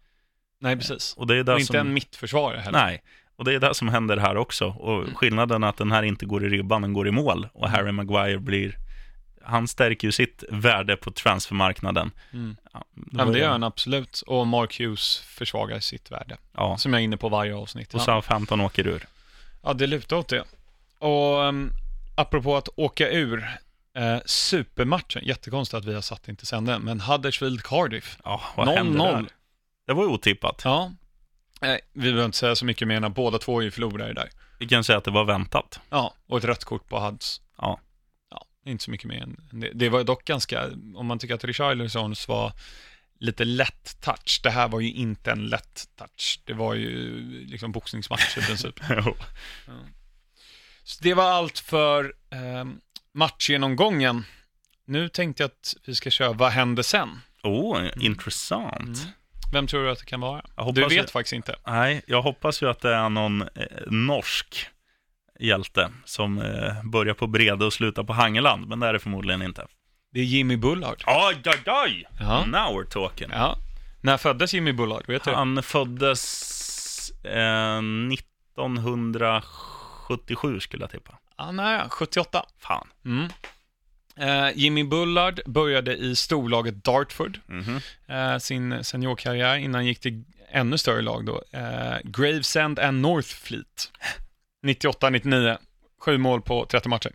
Nej, precis. Och det är Och det inte som... en mittförsvarare heller. Nej, och det är det som händer här också. Och Mm. skillnaden är att den här inte går i ribban, den går i mål. Och Harry Maguire blir... Han stärker ju sitt värde på transfermarknaden. Mm. Ja, Ja, men det gör han absolut. Och Mark Hughes försvagar sitt värde. Ja, Som jag är inne på varje avsnitt. och. Southampton åker ur. Ja, det lutar åt det. Och um, apropå att åka ur, eh, supermatchen, jättekonstigt att vi har satt inte sen den, men Huddersfield-Cardiff, Ja, vad hände 0-0. Det var ju otippat. Ja. Nej, vi behöver inte säga så mycket mer än att båda två är ju förlorare där. Vi kan säga att det var väntat. Ja, och ett rött kort på Huds. Ja. Ja, inte så mycket mer än det. Det var dock ganska, om man tycker att Richarlisons var lite lätt touch, det här var ju inte en lätt touch. Det var ju liksom boxningsmatch i princip. Så det var allt för eh, matchgenomgången. Nu tänkte jag att vi ska köra Vad händer sen? oh, intressant. Mm. Vem tror du att det kan vara? Du vet ju- faktiskt inte. Nej, jag hoppas ju att det är någon eh, norsk hjälte som eh, börjar på Brede och slutar på Hangeland, men det är det förmodligen inte. Det är Jimmy Bullard. Oj, oj, oj! Ja. Now we're talking. Ja. När föddes Jimmy Bullard? Vet du? Han föddes eh, 1977 skulle jag tippa. Ja, nej, 78. Fan. Mm. Eh, Jimmy Bullard började i storlaget Dartford, Mhm. eh, sin seniorkarriär, innan han gick till ännu större lag då. Eh, Gravesend and Northfleet. 98-99. Sju mål på 30 matcher.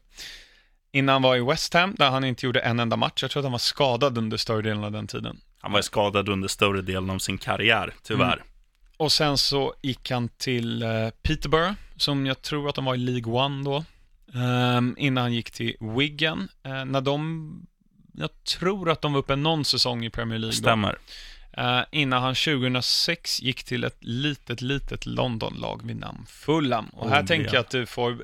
Innan var i West Ham, där han inte gjorde en enda match. Jag tror att han var skadad under större delen av den tiden. Han var skadad under större delen av sin karriär, tyvärr. Mm. Och sen så gick han till Peterborough, som jag tror att de var i League One då. Ehm, innan han gick till Wigan. Eh, när de, jag tror att de var uppe någon säsong i Premier League då. Stämmer. Eh, innan han 2006 gick till ett litet, litet Londonlag vid namn Fulham. Och här Oh, tänker ja. jag att du får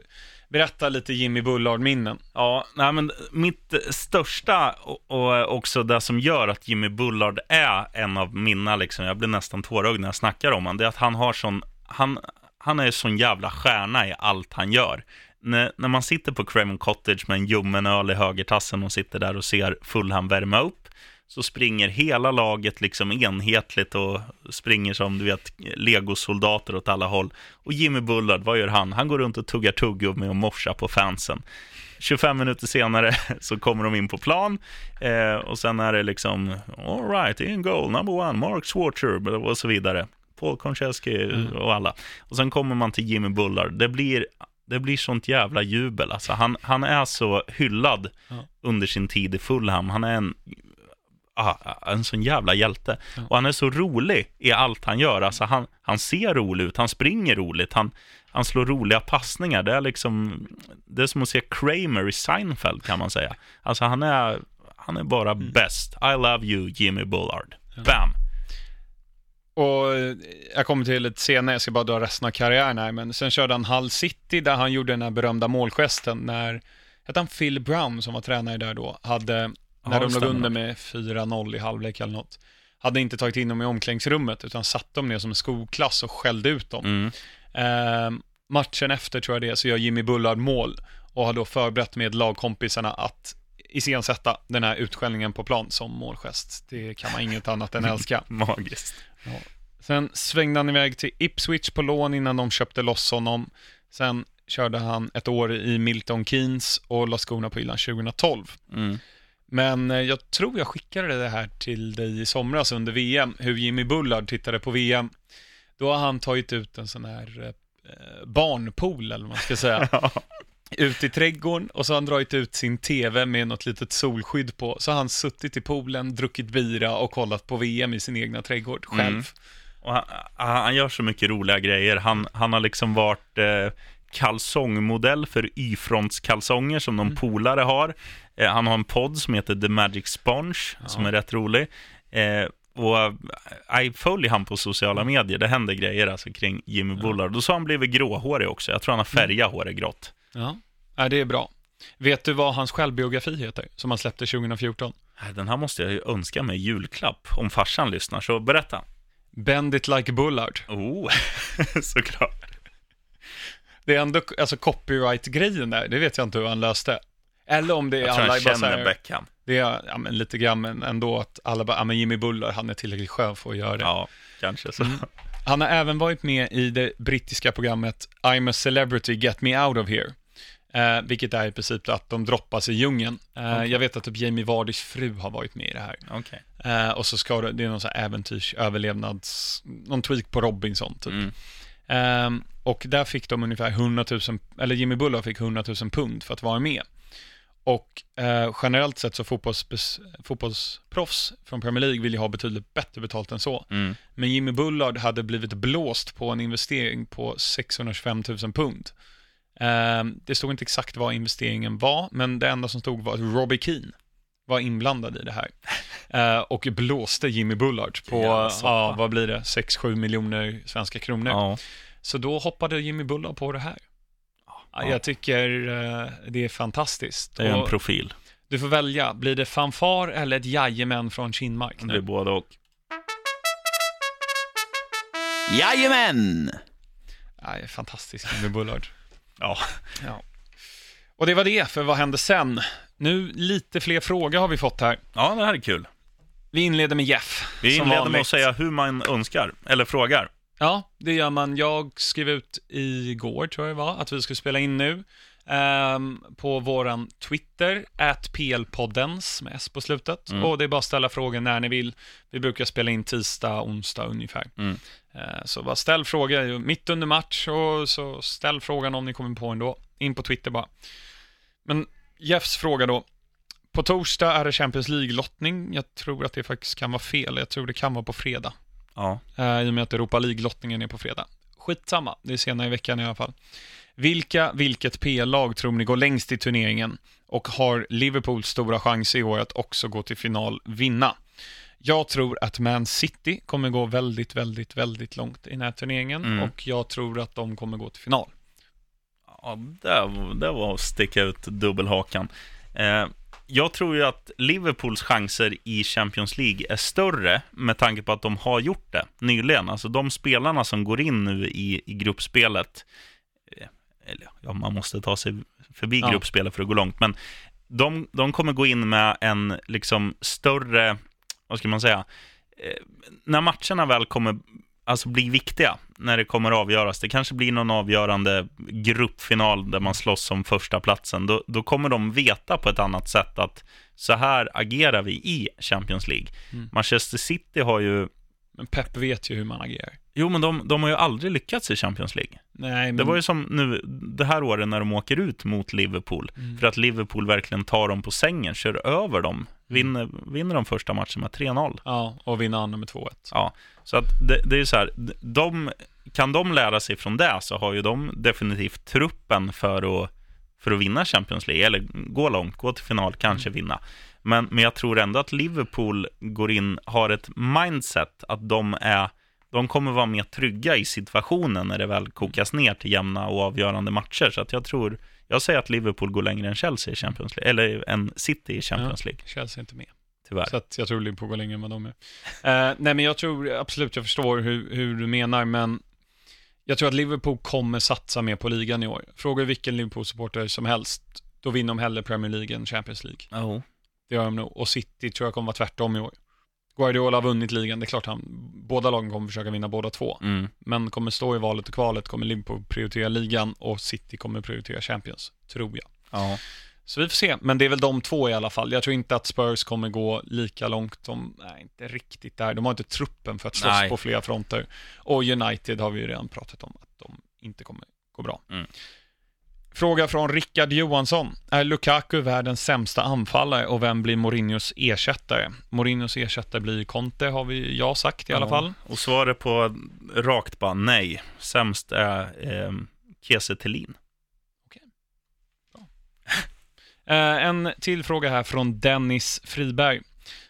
berätta lite Jimmy Bullard-minnen. Ja, nej men mitt största och, och också det som gör att Jimmy Bullard är en av mina, liksom, jag blir nästan tårögd när jag snackar om honom, det är att han har sån, han, han är sån jävla stjärna i allt han gör. När, när man sitter på Craven Cottage med en ljummen öl i högertassen och sitter där och ser Fulham värma upp, så springer hela laget liksom enhetligt och springer som du vet legosoldater åt alla håll. Och Jimmy Bullard, vad gör han? Han går runt och tuggar tuggummi och morsar på fansen. 25 minuter senare så kommer de in på plan eh, och sen är det liksom all right, in goal, number one, Mark Schwarzer och så vidare. Paul Konchesky och alla. Och sen kommer man till Jimmy Bullard. Det blir, det blir sånt jävla jubel. Alltså, han, han är så hyllad Ja. under sin tid i Fulham. Han är en, ah, en sån jävla hjälte. Ja. Och han är så rolig i allt han gör. Alltså, han, han ser rolig ut, han springer roligt, han, han slår roliga passningar. Det är liksom, det är som att se Kramer i Seinfeld kan man säga. Alltså han är, han är bara bäst. I love you Jimmy Bullard. Bam! Och eh, jag kommer till lite senare, jag ska bara dra resten av karriären här, men sen körde han Hull City där han gjorde den här berömda målgesten när, hette han Phil Brown som var tränare där då, hade när de låg under med 4-0 i halvlek eller något. Hade inte tagit in dem i omklädningsrummet utan satt dem ner som en skolklass och skällde ut dem. Mm. Eh, matchen efter tror jag det så gör Jimmy Bullard mål och har då förberett med lagkompisarna att iscensätta den här utskällningen på plan som målgest. Det kan man inget annat än älska. Magiskt. Sen svängde han iväg till Ipswich på lån innan de köpte loss honom. Sen körde han ett år i Milton Keynes och la skorna på hyllan 2012. Mm. Men eh, jag tror jag skickade det här till dig i somras under VM, hur Jimmy Bullard tittade på VM. Då har han tagit ut en sån här eh, barnpool, eller vad man ska säga, ut i trädgården och så har han dragit ut sin TV med något litet solskydd på. Så har han suttit i poolen, druckit bira och kollat på VM i sin egna trädgård själv. Mm. Och han, han gör så mycket roliga grejer. Han, han har liksom varit eh, kalsongmodell för Y-frontskalsonger som Mm. de polare har. Eh, han har en podd som heter The Magic Sponge, som är rätt rolig. Eh, och eh, jag följer han på sociala medier. Det händer grejer alltså kring Jimmy Bullard. Och så har han blivit gråhårig också. Jag tror han har färgat håret grått. Ja, ja det är bra. Vet du vad hans självbiografi heter, som han släppte 2014? Nej, Den här måste jag ju önska mig julklapp om farsan lyssnar, så berätta. Bend it like Bullard. Oh, såklart. Det är ändå, alltså copyright-grejen där, det vet jag inte hur han löste. Eller om det är Jag tror alla han bara känner här, Beckham. det är, ja men lite grann, men ändå att alla bara, ja men Jimmy Bullard, han är tillräckligt skön för att göra det. Ja, kanske så. Han har även varit med i det brittiska programmet I'm a celebrity, get me out of here. Eh, vilket är i princip att de droppas i djungeln. Eh, Okej. Jag vet att typ Jamie Vardys fru har varit med i det här. Okej. Eh, och så ska det, det är någon sån här äventyrs, överlevnads, någon tweak på Robinson typ. Mm. Ehm, och där fick de ungefär 100 000, eller Jimmy Bullard fick 100 000 pund för att vara med. Och eh, generellt sett så fotbolls, fotbollsproffs från Premier League vill ju ha betydligt bättre betalt än så. Mm. Men Jimmy Bullard hade blivit blåst på en investering på 625 000 pund. Ehm, det stod inte exakt vad investeringen var, men det enda som stod var att Robbie Keane var inblandad i det här. Eh, och blåste Jimmy Bullard på, ja, vad blir det, 6-7 miljoner svenska kronor. Ja. Så då hoppade Jimmy Bullard på det här. Ja, Ja. Jag tycker eh, det är fantastiskt. Det är en profil. du får välja, blir det fanfar eller ett jajamän från Kinmark? Det nu? blir både och. Jajamän! Är fantastiskt Jimmy Bullard. Ja. Ja. Och det var det, för vad hände sen? Nu lite fler frågor har vi fått här. ja, det här är kul. Vi inleder med Jeff. Vi inleder med vanligt. att säga hur man önskar, eller frågar. Ja, det gör man. Jag skrev ut igår, tror jag det var, att vi skulle spela in nu. Ehm, på våran Twitter, PLpoddens med S på slutet. Mm. Och det är bara att ställa frågor när ni vill. Vi brukar spela in tisdag, onsdag ungefär. Mm. Eh, så bara ställ frågor mitt under match och så ställ frågan om ni kommer på ändå. In på Twitter bara. Men Jeffs fråga då. På torsdag är det Champions League-lottning. Jag tror att det faktiskt kan vara fel. Jag tror det kan vara på fredag. Ja. Eh, I och med att Europa League-lottningen är på fredag. Skitsamma, det är senare i veckan i alla fall. Vilka, vilket PL-lag tror ni går längst i turneringen? Och har Liverpool stora chans i år att också gå till final vinna? Jag tror att Man City kommer gå väldigt, väldigt, väldigt långt i den här turneringen Mm. och jag tror att de kommer gå till final. Ja, det, var- det var att sticka ut dubbelhakan. Eh, jag tror ju att Liverpools chanser i Champions League är större med tanke på att de har gjort det nyligen. Alltså de spelarna som går in nu i, i gruppspelet, eller ja, man måste ta sig förbi Ja. gruppspelet för att gå långt, men de, de kommer gå in med en liksom större, vad ska man säga, eh, när matcherna väl kommer alltså bli viktiga, när det kommer avgöras, det kanske blir någon avgörande gruppfinal där man slåss om första platsen, då, då kommer de veta på ett annat sätt att så här agerar vi i Champions League. Mm. Manchester City har ju, Men Pep vet ju hur man agerar. jo men de, de har ju aldrig lyckats i Champions League. Nej, men... Det var ju som nu, det här året när de åker ut mot Liverpool, Mm. för att Liverpool verkligen tar dem på sängen, kör över dem, vinner, vinner de första matchen med 3-0. Ja, och vinna andra med 2-1. Ja, så att det, det är ju så här, de, kan de lära sig från det så har ju de definitivt truppen för att, för att vinna Champions League, eller gå långt, gå till final, kanske vinna. Men, men jag tror ändå att Liverpool går in, har ett mindset att de är de kommer vara mer trygga i situationen när det väl kokas ner till jämna och avgörande matcher. Så att jag tror, jag säger att Liverpool går längre än Chelsea i Champions League, eller än City i Champions League, Chelsea är inte med. tyvärr. Så att jag tror Liverpool går längre än vad de är. Eh, nej, men jag tror absolut, jag förstår hur, hur du menar, men jag tror att Liverpool kommer satsa mer på ligan i år. Fråga vilken Liverpool-supporter som helst, då vinner de hellre Premier League än Champions League. Oh. Det gör de nog. Och City tror jag kommer vara tvärtom i år. Guardiola har vunnit ligan, det är klart han, båda lagen kommer försöka vinna båda två. Mm. Men kommer stå i valet och kvalet kommer Liverpool prioritera ligan och City kommer prioritera Champions, tror jag. Ja. Så vi får se, men det är väl de två i alla fall. Jag tror inte att Spurs kommer gå lika långt. De är inte riktigt där. De har inte truppen för att slåss Nej. på flera fronter. Och United har vi ju redan pratat om att de inte kommer gå bra. Mm. Fråga från Rickard Johansson. Är Lukaku världens sämsta anfallare och vem blir Mourinhos ersättare? Mourinhos ersättare blir Conte, har vi jag sagt i alla Ja. fall. Och svaret på rakt bara nej. Sämst är eh, Kiese Thelin. Eh, en till fråga här från Dennis Friberg.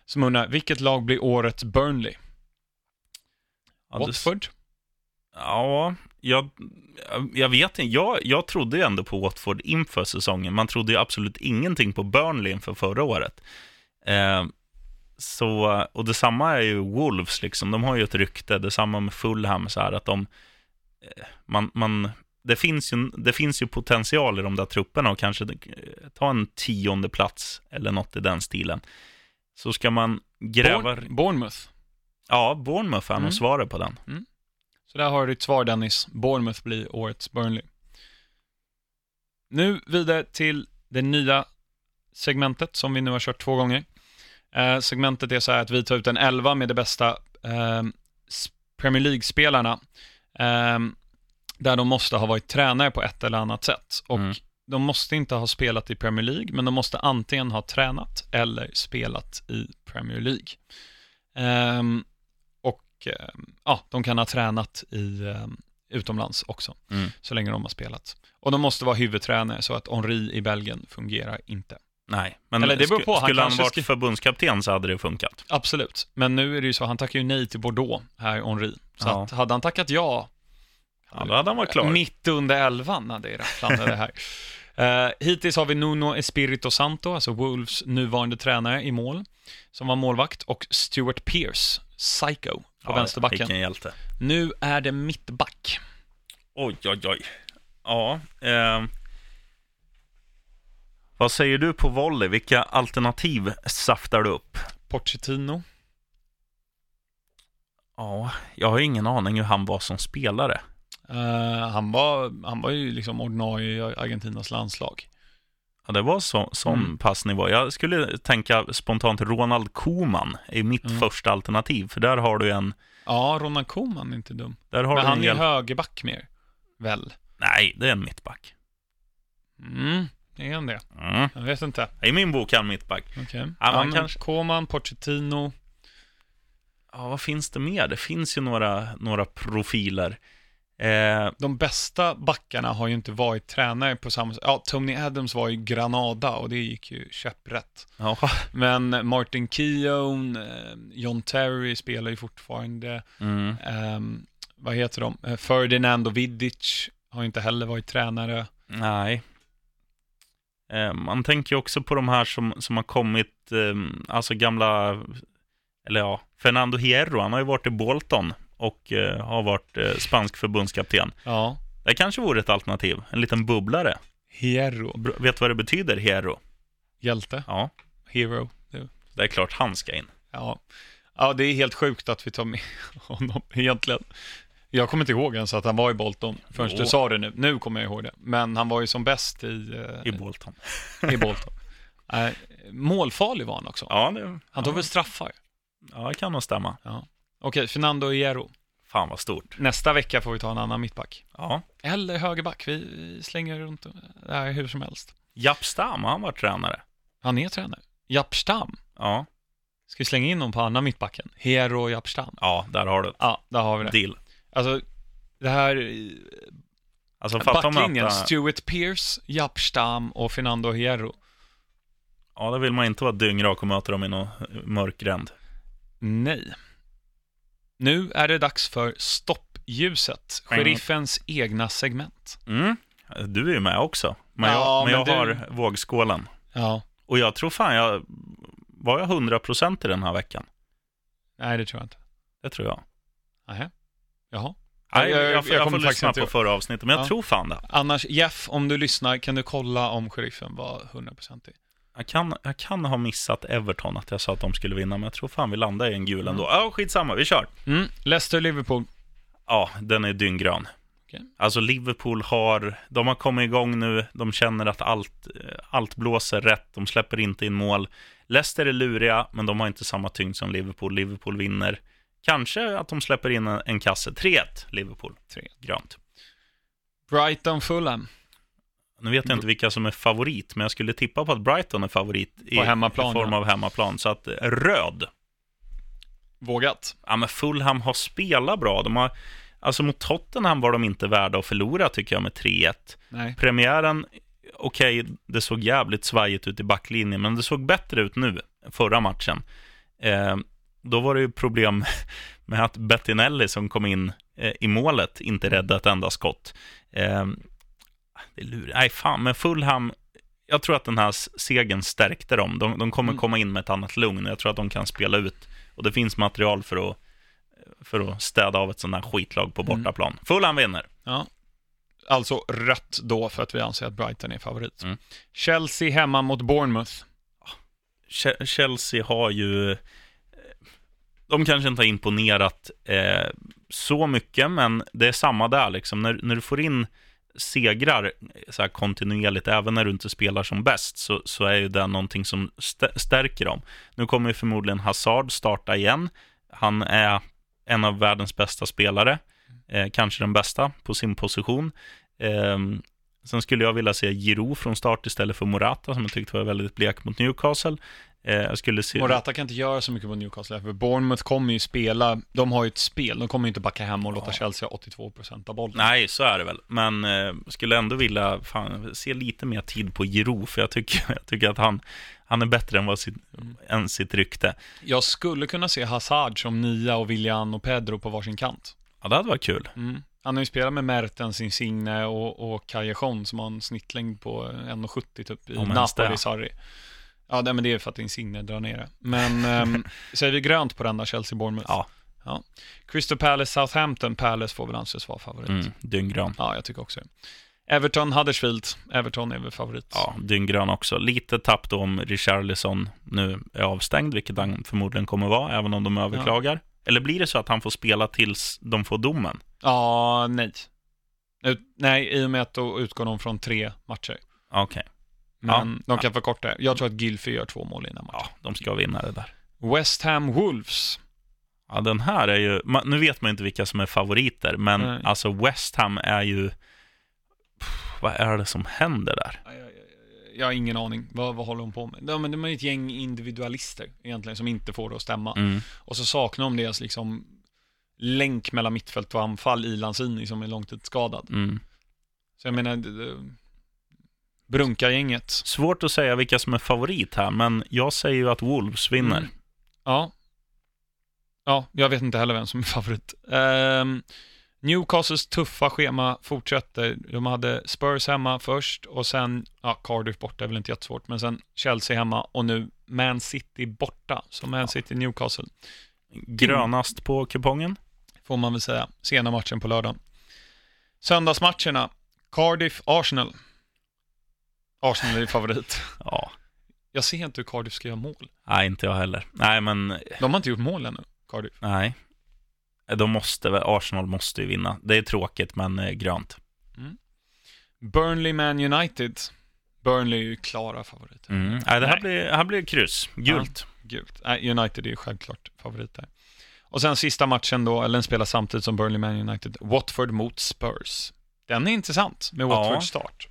Som undrar, vilket lag blir årets Burnley? Watford? Ja, jag, jag vet inte. Jag, jag trodde ju ändå på Watford inför säsongen. Man trodde ju absolut ingenting på Burnley inför förra året. Eh, så, och detsamma är ju Wolves, liksom. de har ju ett rykte. Detsamma med Fulham, så här, att de... eh, Man, man, det, finns ju, det finns ju potential i de där trupperna och kanske ta en tionde plats eller något i den stilen. Så ska man gräva... Bourne- Bournemouth. Ja, Bournemouth är nog Mm. svaret på den. Så där har du ditt svar Dennis. Bournemouth blir årets Burnley. Nu vidare till det nya segmentet som vi nu har kört två gånger. Eh, segmentet är så här att vi tar ut en elva med de bästa eh, Premier League-spelarna. Eh, där de måste ha varit tränare på ett eller annat sätt. Och Mm. de måste inte ha spelat i Premier League, men de måste antingen ha tränat eller spelat i Premier League. Och ehm, ja, de kan ha tränat i ehm, utomlands också, Mm. så länge de har spelat. Och de måste vara huvudtränare, så att Henri i Belgien fungerar inte. Nej, men Eller det beror på, han skulle han varit ska- förbundskapten så hade det funkat. Absolut, men nu är det ju så, han tackar ju nej till Bordeaux, här Henri. Så Ja. att hade han tackat ja, Ja, då hade han varit klar. mitt under elvan hade det rafflande det här. Uh, hittills har vi Nuno Espirito Santo, alltså Wolves nuvarande tränare i mål, som var målvakt, och Stuart Pearce, Psycho, på Ja, vänsterbacken. Vilken hjälte. Nu är det mittback. Oj, oj, oj. Ja, eh, vad säger du på volley? Vilka alternativ saftar du upp? Pochettino. Ja, jag har ingen aning hur han var som spelare. Eh, han, var, han var ju liksom ordinarie i Argentinas landslag. Ja, det var så, sån Mm. passnivå. Jag skulle tänka spontant Ronald Koeman är mitt Mm. första alternativ, för där har du en... Ja, Ronald Koeman är inte dum. Där har Men du han en är hjäl- högerback mer, väl? Nej, det är en mittback. Mm, är han det? Mm. Jag vet inte. I min bok är han mittback. Okej. Ja, man men kanske- Koeman, Pochettino. Ja, vad finns det mer? Det finns ju några, några profiler. Eh, De bästa backarna har ju inte varit tränare på samma sätt. Ja, Tony Adams var ju Granada och det gick ju käpprätt. ja, Men Martin Keown, eh, John Terry spelar ju fortfarande. mm. Ehm, vad heter de? Eh, Ferdinand och Vidic har ju inte heller varit tränare. Nej. Eh, man tänker ju också på de här som, som har kommit, eh, alltså gamla, eller ja, Fernando Hierro, han har ju varit i Bolton och eh, har varit eh, spansk förbundskapten. Ja, Det kanske vore ett alternativ, en liten bubblare. Hero, Br- Vet du vad det betyder, Hierro? hjälte, Ja, hero. Det- det är klart han ska in. Ja. ja, det är helt sjukt att vi tar med honom egentligen. Jag kommer inte ihåg ens att han var i Bolton förrän Jo. du sa det nu. Nu kommer jag ihåg det. Men han var ju som bäst i, eh, I Bolton. i Bolton. Nej, målfarlig var han också. Ja, det, Han tog ja, väl straffar? ja, det kan nog stämma. Okej, Fernando Hierro. Fan vad stort. Nästa vecka får vi ta en annan mittback. Ja. Eller högerback. Vi slänger runt det här hur som helst. Japp Stam, har han varit tränare? Han är tränare. Japstam. Ja, Ska vi slänga in honom på andra mittbacken? Hero och Japstam. ja där har du Ja, där har vi det. Deal. Alltså, det här Alltså backlinjen, att... Stuart Pearce, Japstam och Fernando Hierro. Ja, då vill man inte vara dyngrak och möta dem i någon mörk gränd. Nej. Nu är det dags för stoppljuset, sheriffens egna segment. Mm. Du är ju med också. Men jag, Ja, men jag men du- har vågskålen. Ja, Och jag tror fan jag... Var jag 100% i den här veckan? nej det tror jag inte. Det tror jag. Nähä. Jaha. Nej, jag- jag, jag, jag får lyssna på förra avsnittet, men jag Ja. tror fan det. Annars, Jeff, om du lyssnar, kan du kolla om sheriffen var 100% i? Jag kan, jag kan ha missat Everton, att jag sa att de skulle vinna, men jag tror fan vi landar i en gul Mm. ändå. Ja, skitsamma, vi kör. Mm. Leicester-Liverpool. Ja, den är dynggrön. Okej. Alltså Liverpool har, de har kommit igång nu, de känner att allt, allt blåser rätt, de släpper inte in mål. Leicester är luriga, men de har inte samma tyngd som Liverpool. Liverpool vinner. Kanske att de släpper in en, en kasse. 3-1 Liverpool. 3. Grönt. Brighton-Fulham. Nu vet jag inte vilka som är favorit, men jag skulle tippa på att Brighton är favorit i, i form av hemmaplan. Så att eh, röd. Vågat. Ja, men Fulham har spelat bra. De har, alltså mot Tottenham var de inte värda att förlora tycker jag med 3-1. Nej. Premiären, okej, det såg jävligt svajigt ut i backlinjen, men det såg bättre ut nu, förra matchen. Eh, då var det ju problem med att Bettinelli som kom in eh, i målet inte räddade ett enda skott. Eh, det är lurigt. Nej, fan, men Fulham, jag tror att den här segern stärkte dem. De, de kommer Mm. komma in med ett annat lugn. Jag tror att de kan spela ut. Och det finns material för att, för att städa av ett sånt här skitlag på Mm. bortaplan. Fulham vinner. Ja. Alltså rött då för att vi anser att Brighton är favorit. Mm. Chelsea hemma mot Bournemouth. Che- Chelsea har ju... eh, De kanske inte har imponerat eh, så mycket, men det är samma där. Liksom. När, när du får in segrar så här kontinuerligt, även när du inte spelar som bäst, så, så är ju det någonting som st- stärker dem. Nu kommer ju förmodligen Hazard starta igen. Han är en av världens bästa spelare, eh, kanske den bästa på sin position. Eh, sen skulle jag vilja se Giroud från start istället för Morata, som jag tyckte var väldigt blek mot Newcastle. Eh, jag skulle se... Morata kan inte göra så mycket på Newcastle, för Bournemouth kommer ju spela, de har ju ett spel, de kommer ju inte backa hem och låta Chelsea ha 82% av bollen. Nej, så är det väl. Men eh, skulle ändå vilja fan, se lite mer tid på Giroud, för jag tycker, jag tycker att han, han är bättre än, vad sitt, än sitt rykte. Jag skulle kunna se Hazard som nia och Willian och Pedro på varsin kant. Ja, det hade varit kul. Mm. Han har ju spelat med Mertens, Insigne och, och Callejon som har en snittlängd på 1,70 typ i Om. Napoli, Sarri. Ja, men det är för att Insigne drar ner det. Men um, säger vi grönt på den där, Chelsea-Bournemouth? Ja. ja. Crystal Palace, Southampton, Palace får väl anses vara favorit. Mm, dynggrön. Ja, jag tycker också det. Everton, Huddersfield. Everton är väl favorit. Ja, dynggrön också. Lite tapp då om Richarlison nu är avstängd, vilket han förmodligen kommer vara, även om de överklagar. Eller blir det så att han får spela tills de får domen? Ja, nej. Ut, nej, i och med att då utgår de från tre matcher. Okej, Men Ja. de kan förkorta det. Jag tror att Gylfi gör två mål i den matchen. ja, de ska vinna det där. West Ham Wolves. Ja, den här är ju, nu vet man inte vilka som är favoriter, men Nej. alltså West Ham är ju, pff, vad är det som händer där? Jag, jag, jag har ingen aning. Vad, vad håller de på med? Men de är ett gäng individualister egentligen som inte får det att stämma. Mm. Och så saknar de deras liksom länk mellan mittfält och anfall i Lanzini som är långtidsskadad. Mm. Så jag menar, Brunka-gänget. Svårt att säga vilka som är favorit här, men jag säger ju att Wolves vinner. Mm. Ja. Ja, jag vet inte heller vem som är favorit. Ehm, Newcastles tuffa schema fortsätter. De hade Spurs hemma först och sen, ja, Cardiff borta är väl inte jättesvårt, men sen Chelsea hemma och nu Man City borta. Så Man City Newcastle, Grönast på kupongen? får man väl säga. Sena matchen på lördagen. Söndagsmatcherna, Cardiff Arsenal. Arsenal är favorit. Ja, Jag ser inte hur Cardiff ska göra mål. nej, inte jag heller. Nej, men De har inte gjort mål ännu, Cardiff. nej. De måste Arsenal måste ju vinna. Det är tråkigt, men eh, grönt. Burnley Man United. Burnley är ju klara favoriter. Mm. Nej, det här Nej. blir, här blir kryss. Gult. Gult. Nej, United är ju självklart favoriter. Och sen sista matchen då, eller den spelar samtidigt som Burnley Man United. Watford mot Spurs. Den är intressant med Ja. Watfords start.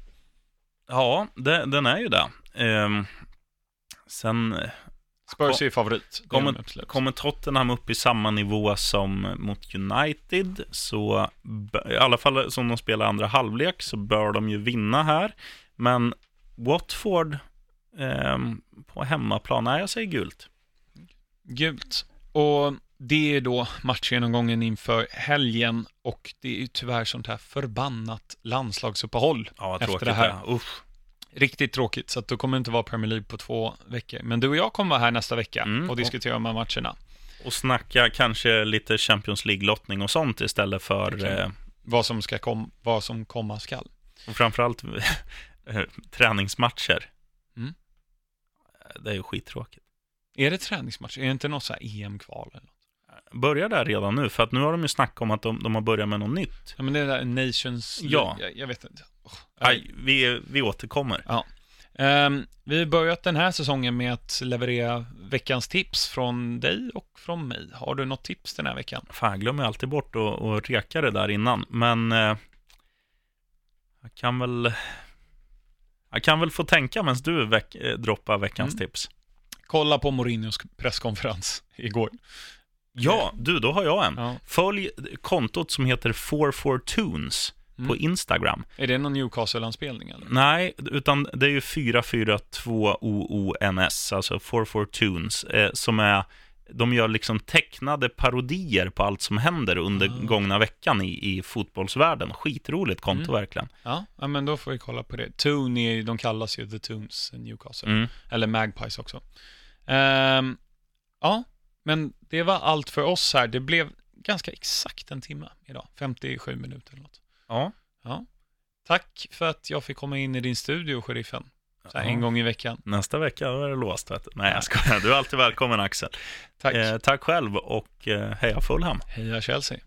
Ja, det, den är ju det. Ehm, sen eh, Spurs är ju favorit. Kommer- kommer Tottenham upp i samma nivå som mot United, så i alla fall som de spelar andra halvlek, så bör de ju vinna här. Men Watford ehm, på hemmaplan, nej, jag säger gult. Gult. Och det är då matchgenomgången inför helgen och det är ju tyvärr sånt här förbannat landslagsuppehåll. Ja, Efter tråkigt det här. det. Usch. Riktigt tråkigt, så att då kommer det inte vara Premier League på två veckor. Men du och jag kommer vara här nästa vecka Mm, och diskutera de här matcherna. Och snacka kanske lite Champions League-lottning och sånt istället för... Eh, Vad som, ska kom, vad som komma skall. och framförallt eh, träningsmatcher. Mm. Det är ju skittråkigt. Är det träningsmatcher? Är det inte något så EM-kval eller något? Börjar där redan nu, för att nu har de ju snackat om att de, de har börjat med något nytt. Ja, men det är där Nations... Ja. Jag, jag vet inte. Oh, Aj, vi, vi återkommer. Ehm, vi har börjat den här säsongen med att leverera veckans tips från dig och från mig. Har du något tips den här veckan? Fan, jag glömmer alltid bort att, att reka det där innan, men eh, jag kan väl... Jag kan väl få tänka medan du veck, eh, droppar veckans Mm. tips. Kolla på Mourinhos presskonferens igår. Ja, du, då har jag en. Ja. Följ kontot som heter 44tunes Mm. på Instagram. Är det någon Newcastle-anspelning eller? Nej, utan det är ju 442OONS, alltså 44tunes, eh, som är de gör liksom tecknade parodier på allt som händer under Ah. gångna veckan i, i fotbollsvärlden. Skitroligt konto Mm. verkligen. Ja, ja, men då får vi kolla på det. Är, de kallas ju The i Newcastle. Mm. Eller Magpies också. Ehm, ja, men det var allt för oss här. Det blev ganska exakt en timme idag. 57 minuter eller något. Ja. Ja. Tack för att jag fick komma in i din studio, sheriffen. Så en gång i veckan. Nästa vecka är det låst. Vet du. Nej, jag skojar. Du är alltid välkommen Axel. Tack. Eh, tack själv och eh, heja Fulham. Heja Chelsea.